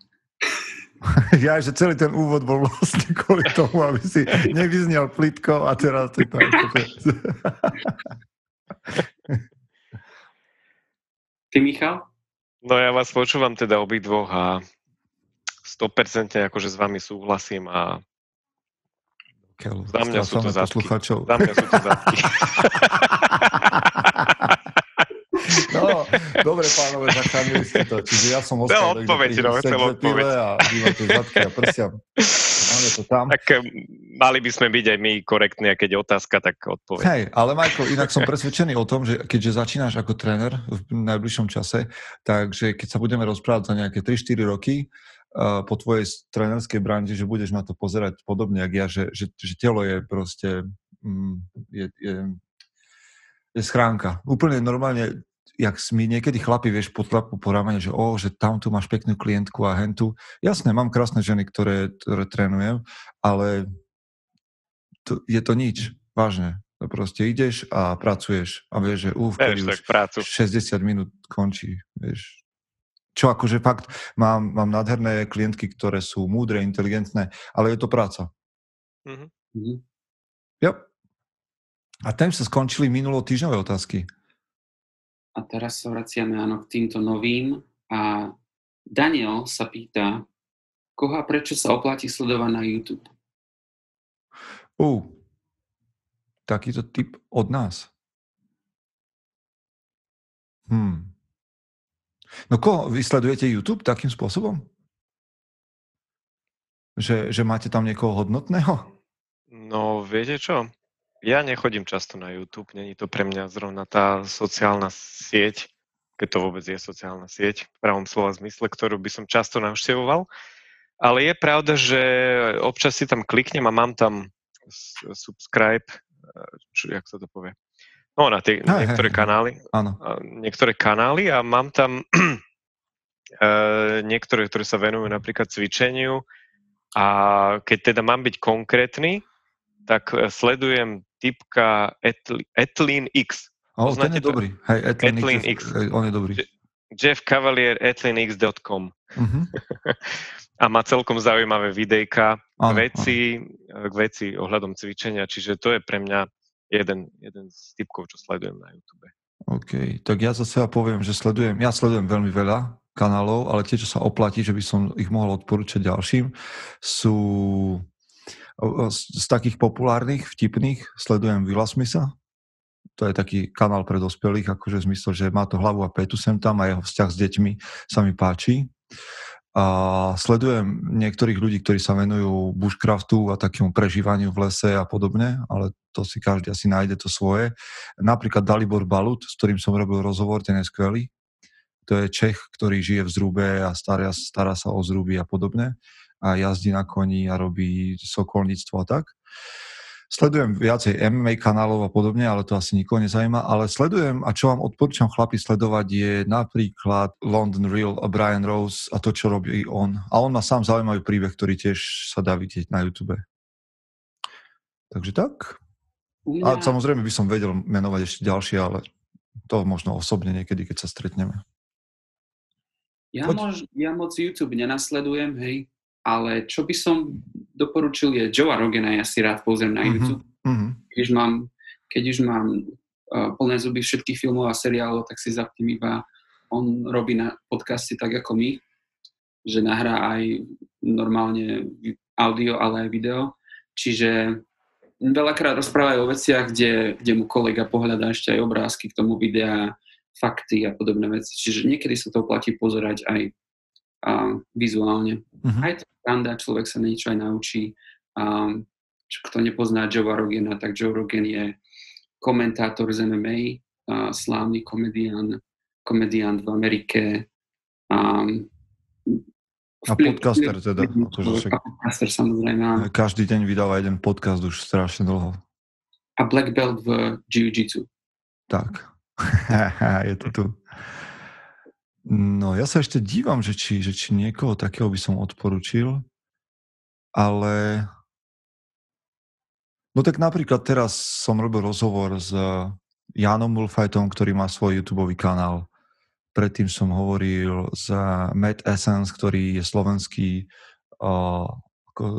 [SPEAKER 1] ja, že celý ten úvod bol vlastne kvôli tomu, aby si nevyznel plitko a teraz to
[SPEAKER 3] Ty, Michal?
[SPEAKER 2] No ja vás počúvam teda obidvoch a 100% akože s vami súhlasím a
[SPEAKER 1] Keľu, za mňa sú to zadky.
[SPEAKER 2] Za mňa sú to zadky.
[SPEAKER 1] Dobre pánové, zachránili ste to. Čiže ja som
[SPEAKER 2] ostal... No, odpoveď, no, odpoveď.
[SPEAKER 1] A dívam zadky a prsia. Máme to tam.
[SPEAKER 2] Tak mali by sme byť aj my korektní a keď je otázka, tak odpoveď.
[SPEAKER 1] Hej, ale Majko, inak som presvedčený o tom, že keďže začínaš ako tréner v najbližšom čase, takže keď sa budeme rozprávať za nejaké 3-4 roky, uh, po tvojej trénerskej brande, že budeš na to pozerať podobne, jak ja, že, že, že telo je proste mm, je, je, je schránka. Úplne normálne jak mi niekedy chlapi, vieš, podklapu po ramene, že o, že tam tu máš peknú klientku a hentu. Jasné, mám krásne ženy, ktoré, ktoré trénujem, ale to, je to nič, vážne. To proste ideš a pracuješ a vieš, že uf, keď už prácu. 60 minút končí, vieš. Čo akože fakt, mám, mám nádherné klientky, ktoré sú múdre, inteligentné, ale je to práca. Mm-hmm. Jo. A tam sa skončili minulo týždňové otázky.
[SPEAKER 3] A teraz sa vraciame áno k týmto novým. A Daniel sa pýta, koho a prečo sa oplatí sledovať na YouTube?
[SPEAKER 1] Uh, takýto typ od nás. Hmm. No koho? Vy sledujete YouTube takým spôsobom? Že, že máte tam niekoho hodnotného?
[SPEAKER 2] No, viete čo? Ja nechodím často na YouTube, není to pre mňa zrovna tá sociálna sieť, keď to vôbec je sociálna sieť, v pravom slova zmysle, ktorú by som často navštevoval. Ale je pravda, že občas si tam kliknem a mám tam subscribe, čo, jak sa to povie, no na tie Aj, niektoré hej, kanály,
[SPEAKER 1] áno.
[SPEAKER 2] niektoré kanály a mám tam uh, niektoré, ktoré sa venujú napríklad cvičeniu a keď teda mám byť konkrétny, tak e, sledujem typka Etlin X.
[SPEAKER 1] Oh, ten je dobrý. Hej, Etlin, Etlin X. X. On je dobrý.
[SPEAKER 2] Jeff Cavalier, etlinx.com. Uh-huh. a má celkom zaujímavé videjka k veci, k veci ohľadom cvičenia, čiže to je pre mňa jeden, jeden z typkov, čo sledujem na YouTube.
[SPEAKER 1] OK, tak ja za seba poviem, že sledujem, ja sledujem veľmi veľa kanálov, ale tie, čo sa oplatí, že by som ich mohol odporúčať ďalším, sú z takých populárnych, vtipných, sledujem Willa Smitha, to je taký kanál pre dospelých, akože v zmysle, že má to hlavu a petu sem tam a jeho vzťah s deťmi sa mi páči. A sledujem niektorých ľudí, ktorí sa venujú bushcraftu a takému prežívaniu v lese a podobne, ale to si každý asi nájde to svoje. Napríklad Dalibor Balut, s ktorým som robil rozhovor, ten je skvelý. To je Čech, ktorý žije v zrúbe a stará, stará sa o zrúby a podobne a jazdí na koni a robí sokolníctvo a tak. Sledujem viacej MMA kanálov a podobne, ale to asi nikoho nezaujíma, ale sledujem a čo vám odporúčam chlapi sledovať je napríklad London Real a Brian Rose a to, čo robí on. A on má sám zaujímavý príbeh, ktorý tiež sa dá vidieť na YouTube. Takže tak. A samozrejme by som vedel menovať ešte ďalšie, ale to možno osobne niekedy, keď sa stretneme.
[SPEAKER 3] Ja, mož, ja moc YouTube nenasledujem, hej, ale čo by som doporučil je Joe Rogena, ja si rád pozriem na mhm, YouTube. Mm-hmm. Keď už mám, keď už mám uh, plné zuby všetkých filmov a seriálov, tak si zapnem iba, on robí na podcasty tak ako my, že nahrá aj normálne audio, ale aj video. Čiže veľakrát rozprávajú o veciach, kde, kde mu kolega pohľadá ešte aj obrázky k tomu videa, fakty a podobné veci. Čiže niekedy sa to platí pozerať aj a, vizuálne. Uh-huh. Aj to randa, človek sa niečo aj naučí. A, čo, kto nepozná Joe Rogena, tak Joe Rogan je komentátor z MMA, a, slávny komedián, komedián v Amerike. A,
[SPEAKER 1] a podcaster teda.
[SPEAKER 3] Akože podcaster samozrejme.
[SPEAKER 1] Každý deň vydáva jeden podcast už strašne dlho.
[SPEAKER 3] A Black Belt v Jiu-Jitsu.
[SPEAKER 1] Tak. je to tu. No, ja sa ešte dívam, že či, že či niekoho takého by som odporučil, ale... No tak napríklad teraz som robil rozhovor s Janom Mulfajtom, ktorý má svoj YouTube kanál. Predtým som hovoril s Matt Essence, ktorý je slovenský uh,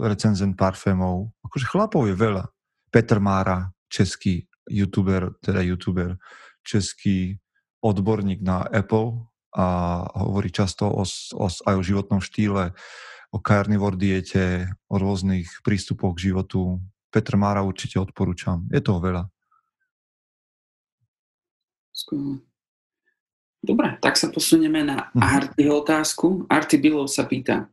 [SPEAKER 1] recenzent parfémov. Akože chlapov je veľa. Petr Mára, český youtuber, teda youtuber, český odborník na Apple, a hovorí často o, o, aj o životnom štýle, o carnivore diete, o rôznych prístupoch k životu. Petr Mára určite odporúčam. Je toho veľa.
[SPEAKER 3] Dobre, tak sa posunieme na mhm. Artyho otázku. Arty Bilov sa pýta,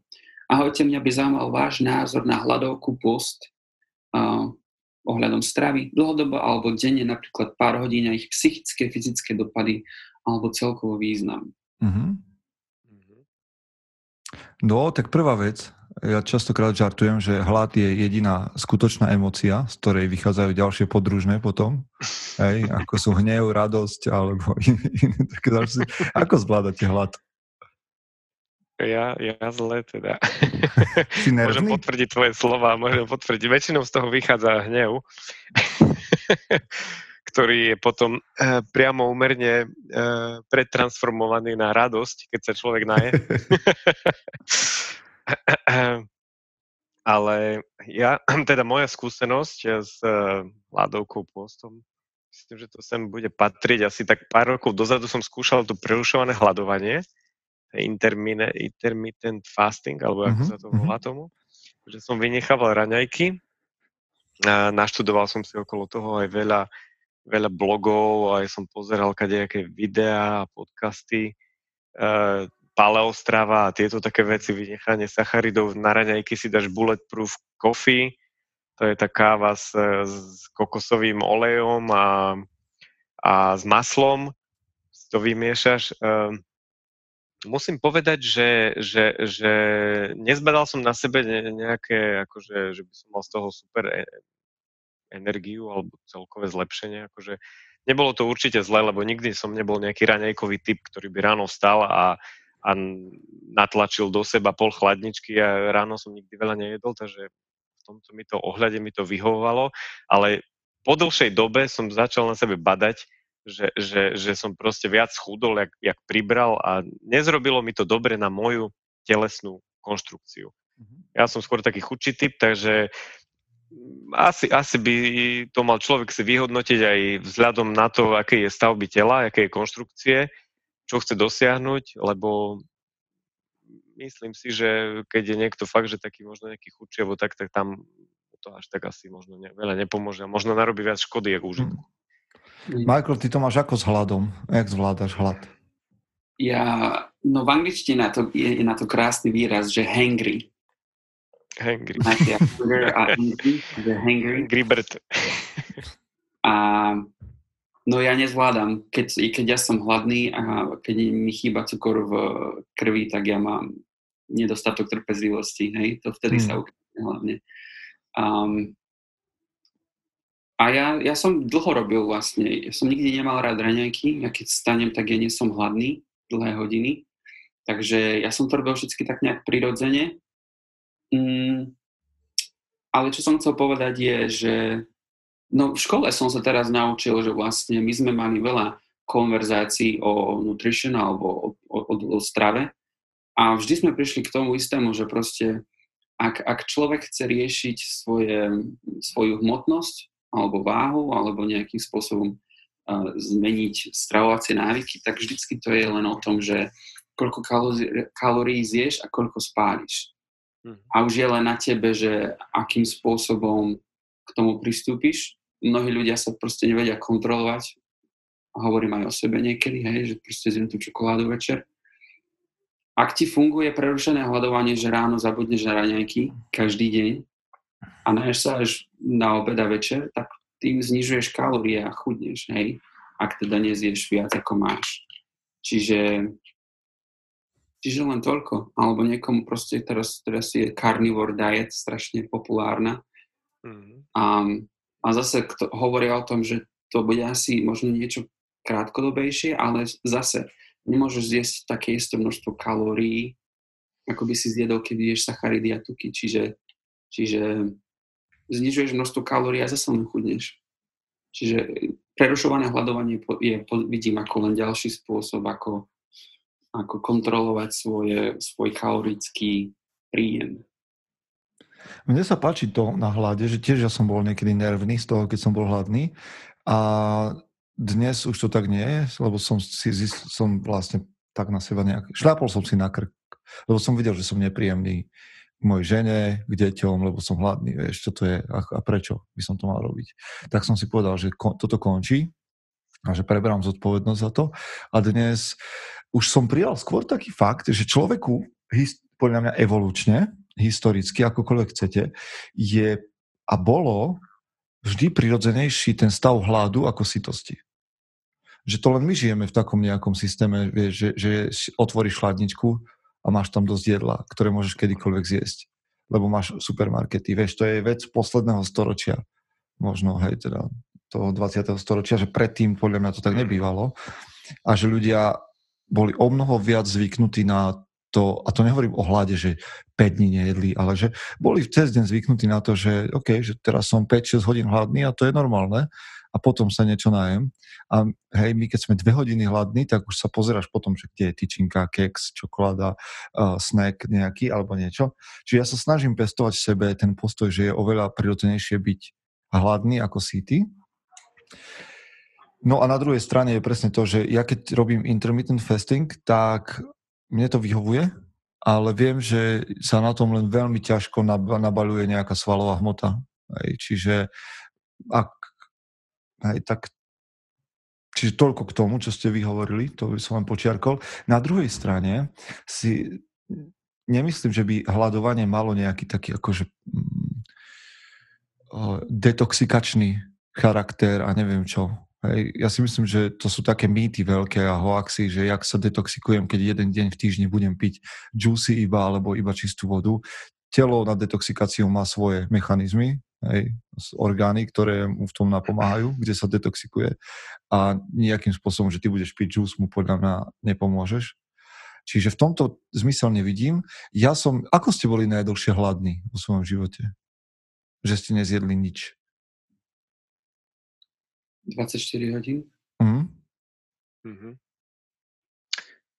[SPEAKER 3] ahojte, mňa by zaujímal váš názor na hľadovku post uh, ohľadom stravy, dlhodobo alebo denne, napríklad pár hodín a ich psychické, fyzické dopady alebo celkovo význam. Mm-hmm.
[SPEAKER 1] No, tak prvá vec, ja častokrát žartujem, že hlad je jediná skutočná emocia, z ktorej vychádzajú ďalšie podružné potom, hej, ako sú hnev, radosť alebo iné, také ďalšie. Ako zvládate hlad?
[SPEAKER 2] Ja, ja zle teda. môžem potvrdiť tvoje slova, môžem potvrdiť. Väčšinou z toho vychádza hnev ktorý je potom uh, priamo umerne uh, pretransformovaný na radosť, keď sa človek naje. Ale ja, teda moja skúsenosť s uh, hladovkou postom, myslím, že to sem bude patriť asi tak pár rokov dozadu som skúšal to prerušované hľadovanie, intermittent fasting, alebo ako mm-hmm. sa to mhm. volá tomu, že som vynechával raňajky, naštudoval som si okolo toho aj veľa veľa blogov, aj som pozeral kadejaké videá, podcasty, uh, paleostrava a tieto také veci, vynechanie sacharidov, na raňajky si dáš bulletproof coffee, to je tá káva s, s kokosovým olejom a, a s maslom, si to vymiešaš. Uh, musím povedať, že, že, že nezbadal som na sebe nejaké, akože, že by som mal z toho super e, energiu alebo celkové zlepšenie. Akože nebolo to určite zle, lebo nikdy som nebol nejaký raňajkový typ, ktorý by ráno vstal a, a natlačil do seba pol chladničky a ráno som nikdy veľa nejedol, takže v tomto mi to ohľade mi to vyhovovalo, ale po dlhšej dobe som začal na sebe badať, že, že, že som proste viac chudol, jak, jak pribral a nezrobilo mi to dobre na moju telesnú konštrukciu. Mhm. Ja som skôr taký chudší typ, takže asi, asi by to mal človek si vyhodnotiť aj vzhľadom na to, aké je stavby tela, aké je konštrukcie, čo chce dosiahnuť, lebo myslím si, že keď je niekto fakt, že taký možno nejaký chudší, alebo tak, tak tam to až tak asi možno ne, veľa nepomôže. Možno narobí viac škody, ako užitku.
[SPEAKER 1] Hmm. Michael, ty to máš ako s hladom? Jak zvládaš hlad?
[SPEAKER 3] Ja, no v angličtine na to, je, je na to krásny výraz, že hangry.
[SPEAKER 2] Hangry.
[SPEAKER 3] a hangry.
[SPEAKER 2] Hangry bird.
[SPEAKER 3] A no ja nezvládam. Keď, keď ja som hladný a keď mi chýba cukor v krvi, tak ja mám nedostatok trpezlivosti. Hej? To vtedy hmm. sa ukáže hlavne. Um, a ja, ja som dlho robil vlastne, ja som nikdy nemal rád raňajky, ja keď stanem, tak ja nie som hladný dlhé hodiny, takže ja som to robil všetky tak nejak prirodzene. Mm, ale čo som chcel povedať je, že no v škole som sa teraz naučil, že vlastne my sme mali veľa konverzácií o nutrition alebo o, o, o, strave a vždy sme prišli k tomu istému, že proste ak, ak človek chce riešiť svoje, svoju hmotnosť alebo váhu, alebo nejakým spôsobom uh, zmeniť stravovacie návyky, tak vždycky to je len o tom, že koľko kalórií zješ a koľko spáliš. Hmm. A už je len na tebe, že akým spôsobom k tomu pristúpiš. Mnohí ľudia sa proste nevedia kontrolovať. Hovorím aj o sebe niekedy, hej, že proste zjem tú čokoládu večer ak ti funguje prerušené hľadovanie, že ráno zabudneš na raňajky každý deň a naješ sa až na obed a večer, tak tým znižuješ kalórie a chudneš, hej? Ak teda nezješ viac, ako máš. Čiže, čiže len toľko. Alebo niekomu proste teraz, teraz je carnivore diet strašne populárna. Mm-hmm. A, a zase kto, hovoria o tom, že to bude asi možno niečo krátkodobejšie, ale zase nemôžeš zjesť také isté množstvo kalórií, ako by si zjedol, keď ješ sacharidy a tuky. Čiže, čiže znižuješ množstvo kalórií a zase len chudneš. Čiže prerušované hľadovanie je, vidím ako len ďalší spôsob, ako, ako kontrolovať svoje, svoj kalorický príjem.
[SPEAKER 1] Mne sa páči to na hlade, že tiež ja som bol niekedy nervný z toho, keď som bol hladný. A dnes už to tak nie je, lebo som, si, som vlastne tak na seba nejak... Šľapol som si na krk, lebo som videl, že som nepríjemný k mojej žene, k deťom, lebo som hladný, vieš, čo to je a, a prečo by som to mal robiť. Tak som si povedal, že kon, toto končí a že preberám zodpovednosť za to. A dnes už som prijal skôr taký fakt, že človeku, podľa mňa evolučne, historicky, akokoľvek chcete, je a bolo vždy prirodzenejší ten stav hladu ako sitosti. Že to len my žijeme v takom nejakom systéme, že, že otvoríš chladničku a máš tam dosť jedla, ktoré môžeš kedykoľvek zjesť. Lebo máš supermarkety. Vieš, to je vec posledného storočia. Možno, hej, teda toho 20. storočia, že predtým podľa mňa to tak nebývalo. A že ľudia boli o mnoho viac zvyknutí na to, a to nehovorím o hlade, že 5 dní nejedli, ale že boli cez deň zvyknutí na to, že OK, že teraz som 5-6 hodín hladný a to je normálne a potom sa niečo najem. A hej, my keď sme dve hodiny hladní, tak už sa pozeráš potom, že kde je tyčinka, keks, čokoláda, uh, snack nejaký alebo niečo. Čiže ja sa snažím pestovať v sebe ten postoj, že je oveľa prirodzenejšie byť hladný ako síty. No a na druhej strane je presne to, že ja keď robím intermittent fasting, tak mne to vyhovuje, ale viem, že sa na tom len veľmi ťažko nabaluje nejaká svalová hmota. Hej, čiže ak, hej, tak Čiže toľko k tomu, čo ste vyhovorili, to by som len počiarkol. Na druhej strane si nemyslím, že by hľadovanie malo nejaký taký akože mm, detoxikačný charakter a neviem čo. Hej, ja si myslím, že to sú také mýty veľké a hoaxy, že jak sa detoxikujem, keď jeden deň v týždni budem piť juicy iba alebo iba čistú vodu. Telo na detoxikáciu má svoje mechanizmy, hej, orgány, ktoré mu v tom napomáhajú, kde sa detoxikuje a nejakým spôsobom, že ty budeš piť juice, mu podľa mňa nepomôžeš. Čiže v tomto zmysel nevidím. Ja som, ako ste boli najdlhšie hladní vo svojom živote? Že ste nezjedli nič.
[SPEAKER 3] 24 hodín.
[SPEAKER 2] Mm. Mm-hmm.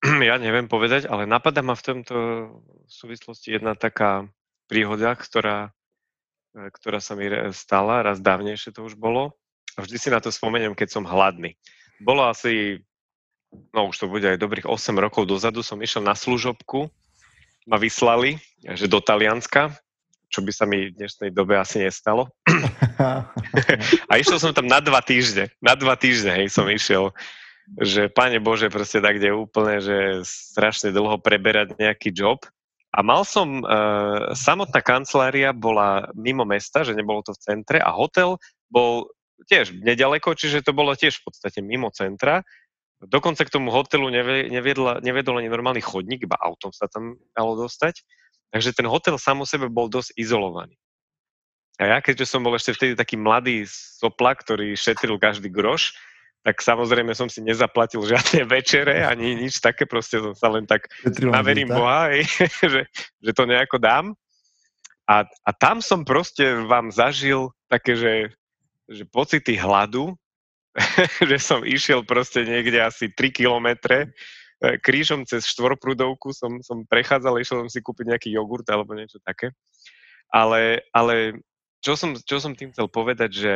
[SPEAKER 2] Ja neviem povedať, ale napadá ma v tomto súvislosti jedna taká príhoda, ktorá, e, ktorá sa mi stala, raz dávnejšie to už bolo. A vždy si na to spomeniem, keď som hladný. Bolo asi, no už to bude aj dobrých 8 rokov dozadu, som išiel na služobku ma vyslali, že do Talianska, čo by sa mi v dnešnej dobe asi nestalo. a išiel som tam na dva týždne. Na dva týždne, hej, som išiel že pane Bože, proste tak, kde úplne, že strašne dlho preberať nejaký job. A mal som, uh, samotná kancelária bola mimo mesta, že nebolo to v centre a hotel bol tiež nedaleko, čiže to bolo tiež v podstate mimo centra Dokonca k tomu hotelu neviedla, neviedol ani normálny chodník, iba autom sa tam dalo dostať. Takže ten hotel sám o sebe bol dosť izolovaný. A ja, keďže som bol ešte vtedy taký mladý sopla, ktorý šetril každý groš, tak samozrejme som si nezaplatil žiadne večere, ani nič také, proste som sa len tak naverím Boha, hej, že, že to nejako dám. A, a tam som proste vám zažil také, že, že pocity hladu, že som išiel proste niekde asi 3 kilometre e, krížom cez štvorprúdovku som, som prechádzal, išiel som si kúpiť nejaký jogurt alebo niečo také. Ale, ale čo, som, čo som tým chcel povedať, že,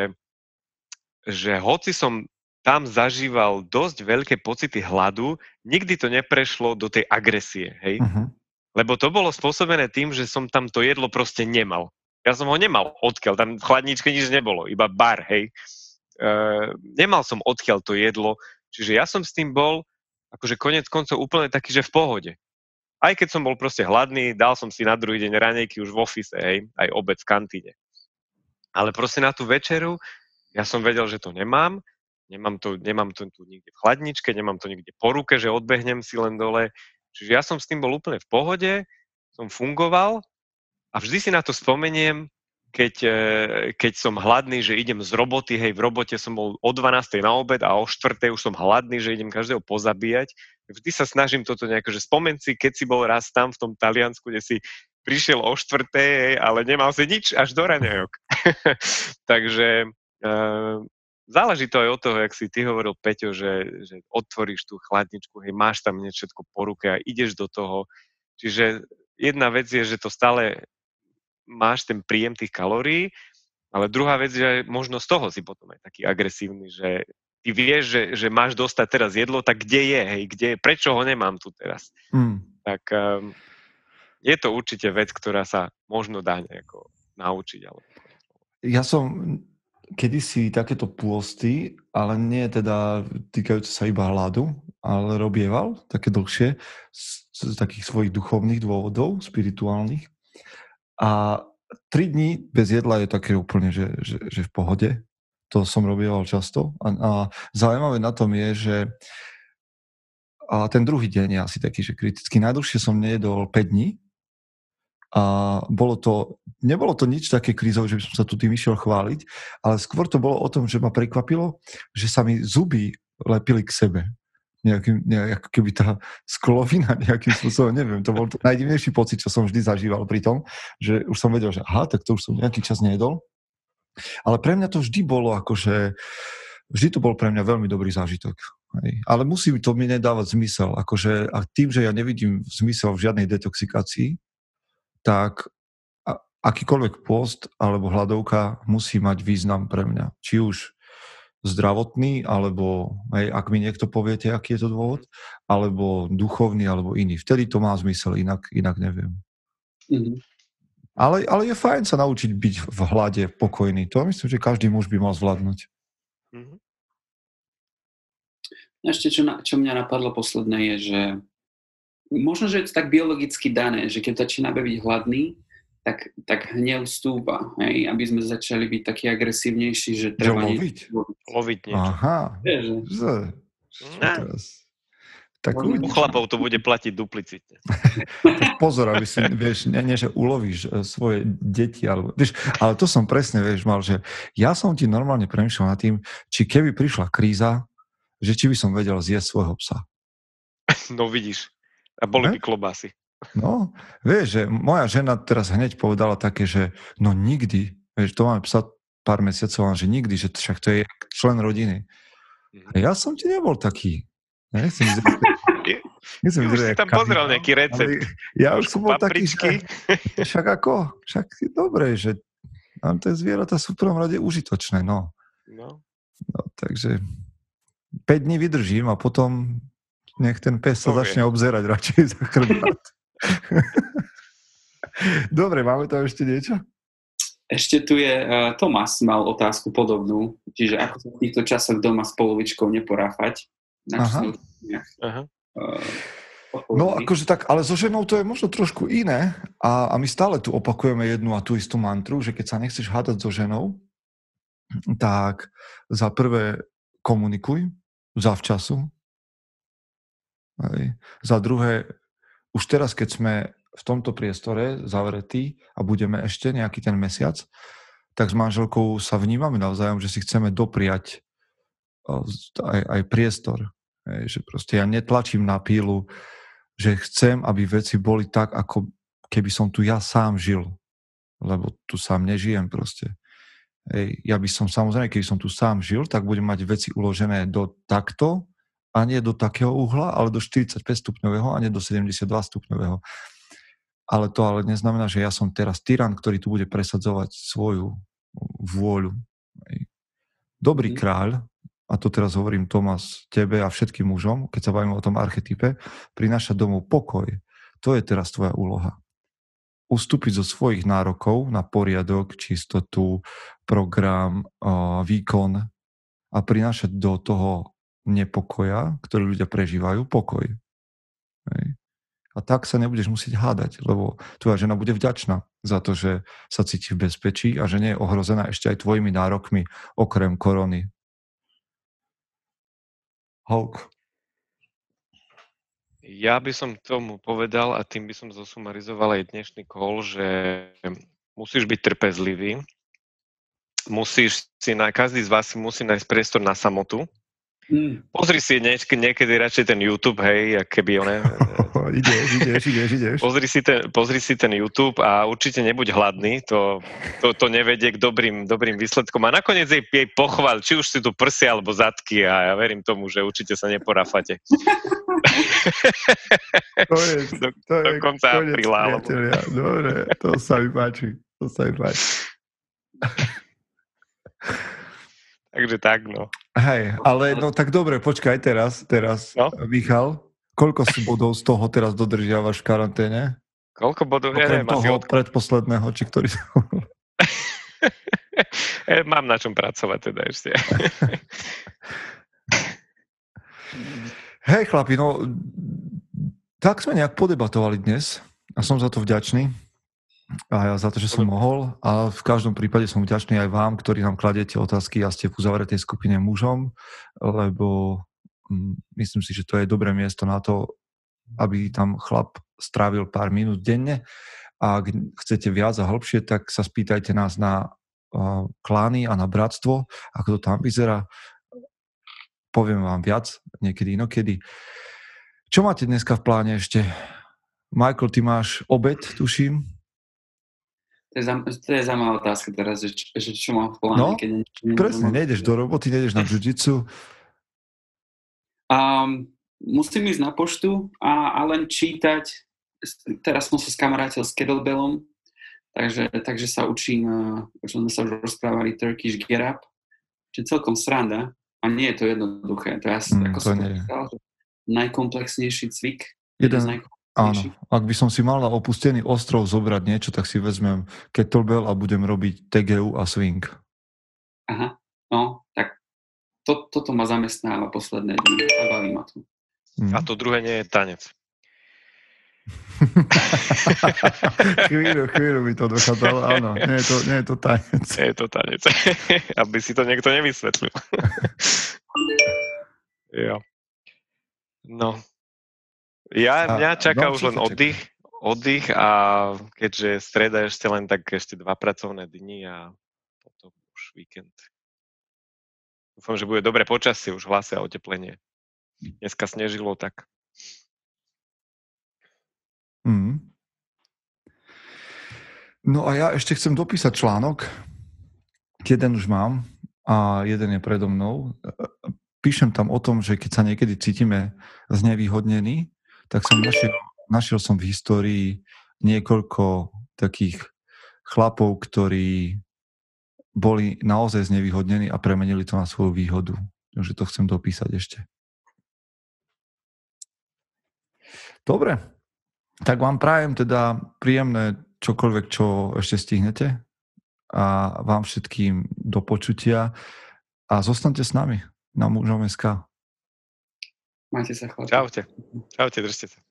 [SPEAKER 2] že hoci som tam zažíval dosť veľké pocity hladu, nikdy to neprešlo do tej agresie, hej? Uh-huh. Lebo to bolo spôsobené tým, že som tam to jedlo proste nemal. Ja som ho nemal odkiaľ, tam v chladničke nič nebolo, iba bar, hej. Uh, nemal som odkiaľ to jedlo, čiže ja som s tým bol akože konec koncov úplne taký, že v pohode. Aj keď som bol proste hladný, dal som si na druhý deň ranejky už v office, hej, aj obec v kantíne. Ale proste na tú večeru ja som vedel, že to nemám, nemám to, nemám to tu nikde v chladničke, nemám to nikde po ruke, že odbehnem si len dole. Čiže ja som s tým bol úplne v pohode, som fungoval a vždy si na to spomeniem, keď, e, keď som hladný, že idem z roboty, hej, v robote som bol o 12. na obed a o 4. už som hladný, že idem každého pozabíjať. Vždy sa snažím toto nejako, že spomen si, keď si bol raz tam v tom Taliansku, kde si prišiel o 4. Hej, ale nemal si nič až do raňajok. Takže e, záleží to aj od toho, jak si ty hovoril, Peťo, že, že otvoríš tú chladničku, hej, máš tam niečo všetko po ruke a ideš do toho. Čiže jedna vec je, že to stále máš ten príjem tých kalórií, ale druhá vec, že možno z toho si potom aj taký agresívny, že ty vieš, že, že máš dostať teraz jedlo, tak kde je, hej, kde je, prečo ho nemám tu teraz. Mm. Tak um, je to určite vec, ktorá sa možno dá nejako naučiť. Ale...
[SPEAKER 1] Ja som kedysi takéto pôsty, ale nie teda týkajúce sa iba hladu, ale robieval také dlhšie z, z takých svojich duchovných dôvodov, spirituálnych. A tri dní bez jedla je také úplne, že, že, že v pohode. To som robieval často. A, a zaujímavé na tom je, že a ten druhý deň je asi taký, že kriticky. Najdlhšie som nejedol 5 dní a bolo to, nebolo to nič také krízové, že by som sa tu tým išiel chváliť, ale skôr to bolo o tom, že ma prekvapilo, že sa mi zuby lepili k sebe nejakým, nejak, keby tá sklovina nejakým spôsobom, neviem, to bol to najdivnejší pocit, čo som vždy zažíval pri tom, že už som vedel, že aha, tak to už som nejaký čas nejedol. Ale pre mňa to vždy bolo akože, vždy to bol pre mňa veľmi dobrý zážitok. Hej. Ale musí to mi nedávať zmysel. Akože, a tým, že ja nevidím zmysel v žiadnej detoxikácii, tak akýkoľvek post alebo hladovka musí mať význam pre mňa. Či už zdravotný, alebo hej, ak mi niekto poviete, aký je to dôvod, alebo duchovný, alebo iný. Vtedy to má zmysel, inak, inak neviem. Mm-hmm. Ale, ale je fajn sa naučiť byť v hlade pokojný. To myslím, že každý muž by mal zvládnuť. Mm-hmm.
[SPEAKER 3] Ešte čo, na, čo mňa napadlo posledné je, že možno, že je to tak biologicky dané, že keď začína byť hladný, tak, tak hnev stúpa, hej, aby sme začali byť takí agresívnejší, že treba...
[SPEAKER 1] Že loviť?
[SPEAKER 2] Loviť niečo.
[SPEAKER 1] Aha. Že...
[SPEAKER 2] Tak u chlapov to bude platiť duplicitne.
[SPEAKER 1] tak pozor, aby si, vieš, nie, nie že ulovíš e, svoje deti, alebo, vieš, ale to som presne, vieš, mal, že ja som ti normálne premýšľal nad tým, či keby prišla kríza, že či by som vedel zjesť svojho psa.
[SPEAKER 2] No vidíš, a boli by klobásy.
[SPEAKER 1] No, vieš, že moja žena teraz hneď povedala také, že no nikdy, vieš, to máme psa pár mesiacov, že nikdy, že však to je člen rodiny. Mhm. A ja som ti nebol taký. Nechcem
[SPEAKER 2] vyzerať, nechcem už si tam pozrel nejaký recept.
[SPEAKER 1] Ja už som bol taký, že, však ako, však je dobré, že nám tie zvieratá sú v prvom rade užitočné, no. No. no takže 5 dní vydržím a potom nech ten pes sa začne obzerať radšej za chrbát. Dobre, máme tam ešte niečo?
[SPEAKER 3] Ešte tu je, uh, Tomas mal otázku podobnú, čiže ako sa v týchto časoch doma s polovičkou neporáfať. Na
[SPEAKER 1] Aha.
[SPEAKER 2] Aha.
[SPEAKER 3] uh,
[SPEAKER 1] No akože tak, ale so ženou to je možno trošku iné a, a my stále tu opakujeme jednu a tú istú mantru, že keď sa nechceš hádať so ženou, tak za prvé komunikuj zavčasu. Hej. Za druhé, už teraz, keď sme v tomto priestore zavretí a budeme ešte nejaký ten mesiac, tak s manželkou sa vnímame navzájom, že si chceme dopriať aj, aj priestor. Hej, že proste ja netlačím na pílu, že chcem, aby veci boli tak, ako keby som tu ja sám žil. Lebo tu sám nežijem proste. Ja by som samozrejme, keby som tu sám žil, tak budem mať veci uložené do takto a nie do takého uhla, ale do 45 stupňového a nie do 72 stupňového. Ale to ale neznamená, že ja som teraz tyran, ktorý tu bude presadzovať svoju vôľu. Dobrý
[SPEAKER 3] Mhm.
[SPEAKER 1] kráľ, a to teraz hovorím Tomas, tebe a všetkým mužom, keď sa bavíme o tom archetype, prináša domov pokoj. To je teraz tvoja úloha. Ustúpiť zo svojich nárokov na poriadok, čistotu, program, výkon a prinášať do toho nepokoja, ktorý ľudia prežívajú, pokoj. Hej. A tak sa nebudeš musieť hádať, lebo tvoja žena bude vďačná za to, že sa cíti v bezpečí a že nie je ohrozená ešte aj tvojimi nárokmi okrem korony. Hulk.
[SPEAKER 2] Ja by som tomu povedal a tým by som zosumarizoval aj dnešný call, že musíš byť trpezlivý, musíš si, na, každý z vás si musí nájsť priestor na samotu.
[SPEAKER 3] Mm.
[SPEAKER 2] Pozri si niek- niekedy radšej ten YouTube, hej, jak keby one,
[SPEAKER 1] ideš, ideš, ideš, ideš.
[SPEAKER 2] pozri si, ten, pozri si ten YouTube a určite nebuď hladný, to, to, to nevedie k dobrým, dobrým výsledkom. A nakoniec jej, jej pochval, či už si tu prsia alebo zadky a ja verím tomu, že určite sa neporafate.
[SPEAKER 1] To je, to je
[SPEAKER 2] do konca
[SPEAKER 1] koniec,
[SPEAKER 2] apríla, alebo-.
[SPEAKER 1] Dobre, to sa mi páči. To sa mi páči.
[SPEAKER 2] Takže tak, no.
[SPEAKER 1] Hej, ale no tak dobre, počkaj teraz, teraz,
[SPEAKER 2] No?
[SPEAKER 1] Michal, koľko si bodov z toho teraz dodržiavaš v karanténe?
[SPEAKER 2] Koľko bodov? Ja neviem,
[SPEAKER 1] toho
[SPEAKER 2] od...
[SPEAKER 1] predposledného, či ktorý...
[SPEAKER 2] Mám na čom pracovať teda ešte.
[SPEAKER 1] Hej chlapi, no tak sme nejak podebatovali dnes a som za to vďačný. A ja za to, že som mohol a v každom prípade som vďačný aj vám, ktorí nám kladete otázky a ste v uzavretej skupine mužom, lebo mm, myslím si, že to je dobré miesto na to, aby tam chlap strávil pár minút denne a ak chcete viac a hĺbšie, tak sa spýtajte nás na klány a na bratstvo, ako to tam vyzerá. Poviem vám viac niekedy inokedy. Čo máte dneska v pláne ešte? Michael, ty máš obed, tuším.
[SPEAKER 3] To je, za, to je zaujímavá otázka teraz, že, že čo mám v pláne,
[SPEAKER 1] No,
[SPEAKER 3] keď nie-
[SPEAKER 1] Presne, nejdeš do roboty, nejdeš na jiu-jitsu.
[SPEAKER 3] Um, musím ísť na poštu a, a len čítať. Teraz som sa skamarátil s kettlebellom, takže, takže sa učím, o čom sme sa už rozprávali, Turkish Get Up, čo je celkom sranda a nie je to jednoduché. To asi,
[SPEAKER 1] Mm,
[SPEAKER 3] ako
[SPEAKER 1] to
[SPEAKER 3] som povedal, najkomplexnejší cvik.
[SPEAKER 1] Jeden,
[SPEAKER 3] z
[SPEAKER 1] áno, ak by som si mal na opustený ostrov zobrať niečo, tak si vezmem kettlebell a budem robiť TGU a swing.
[SPEAKER 3] Aha, no, tak to, toto ma zamestnáva posledné dni a baví ma to.
[SPEAKER 1] Mm.
[SPEAKER 2] A to druhé nie je tanec.
[SPEAKER 1] chvíľu, chvíľu mi to dochádzalo, áno, nie je to, nie je to tanec.
[SPEAKER 2] Nie je to tanec. Aby si to niekto nevysvetlil. jo. No. Ja, mňa čaká
[SPEAKER 1] no,
[SPEAKER 2] už len oddych, oddych a keďže streda ešte len tak ešte dva pracovné dni a potom už víkend. Dúfam, že bude dobré počasie, už hlasia oteplenie. Dneska snežilo, tak
[SPEAKER 1] Mm. No a ja ešte chcem dopísať článok. Jeden už mám a jeden je predo mnou. Píšem tam o tom, že keď sa niekedy cítime znevýhodnení, tak som našiel, našiel som v histórii niekoľko takých chlapov, ktorí boli naozaj znevýhodnení a premenili to na svoju výhodu. Takže to chcem dopísať ešte. Dobre, Tak vám prajem teda príjemné čokoľvek, čo ešte stihnete a vám všetkým do počutia a zostaňte s nami na mužom.sk.
[SPEAKER 3] Majte sa chlapci.
[SPEAKER 2] Čaute. Čaute, držte sa.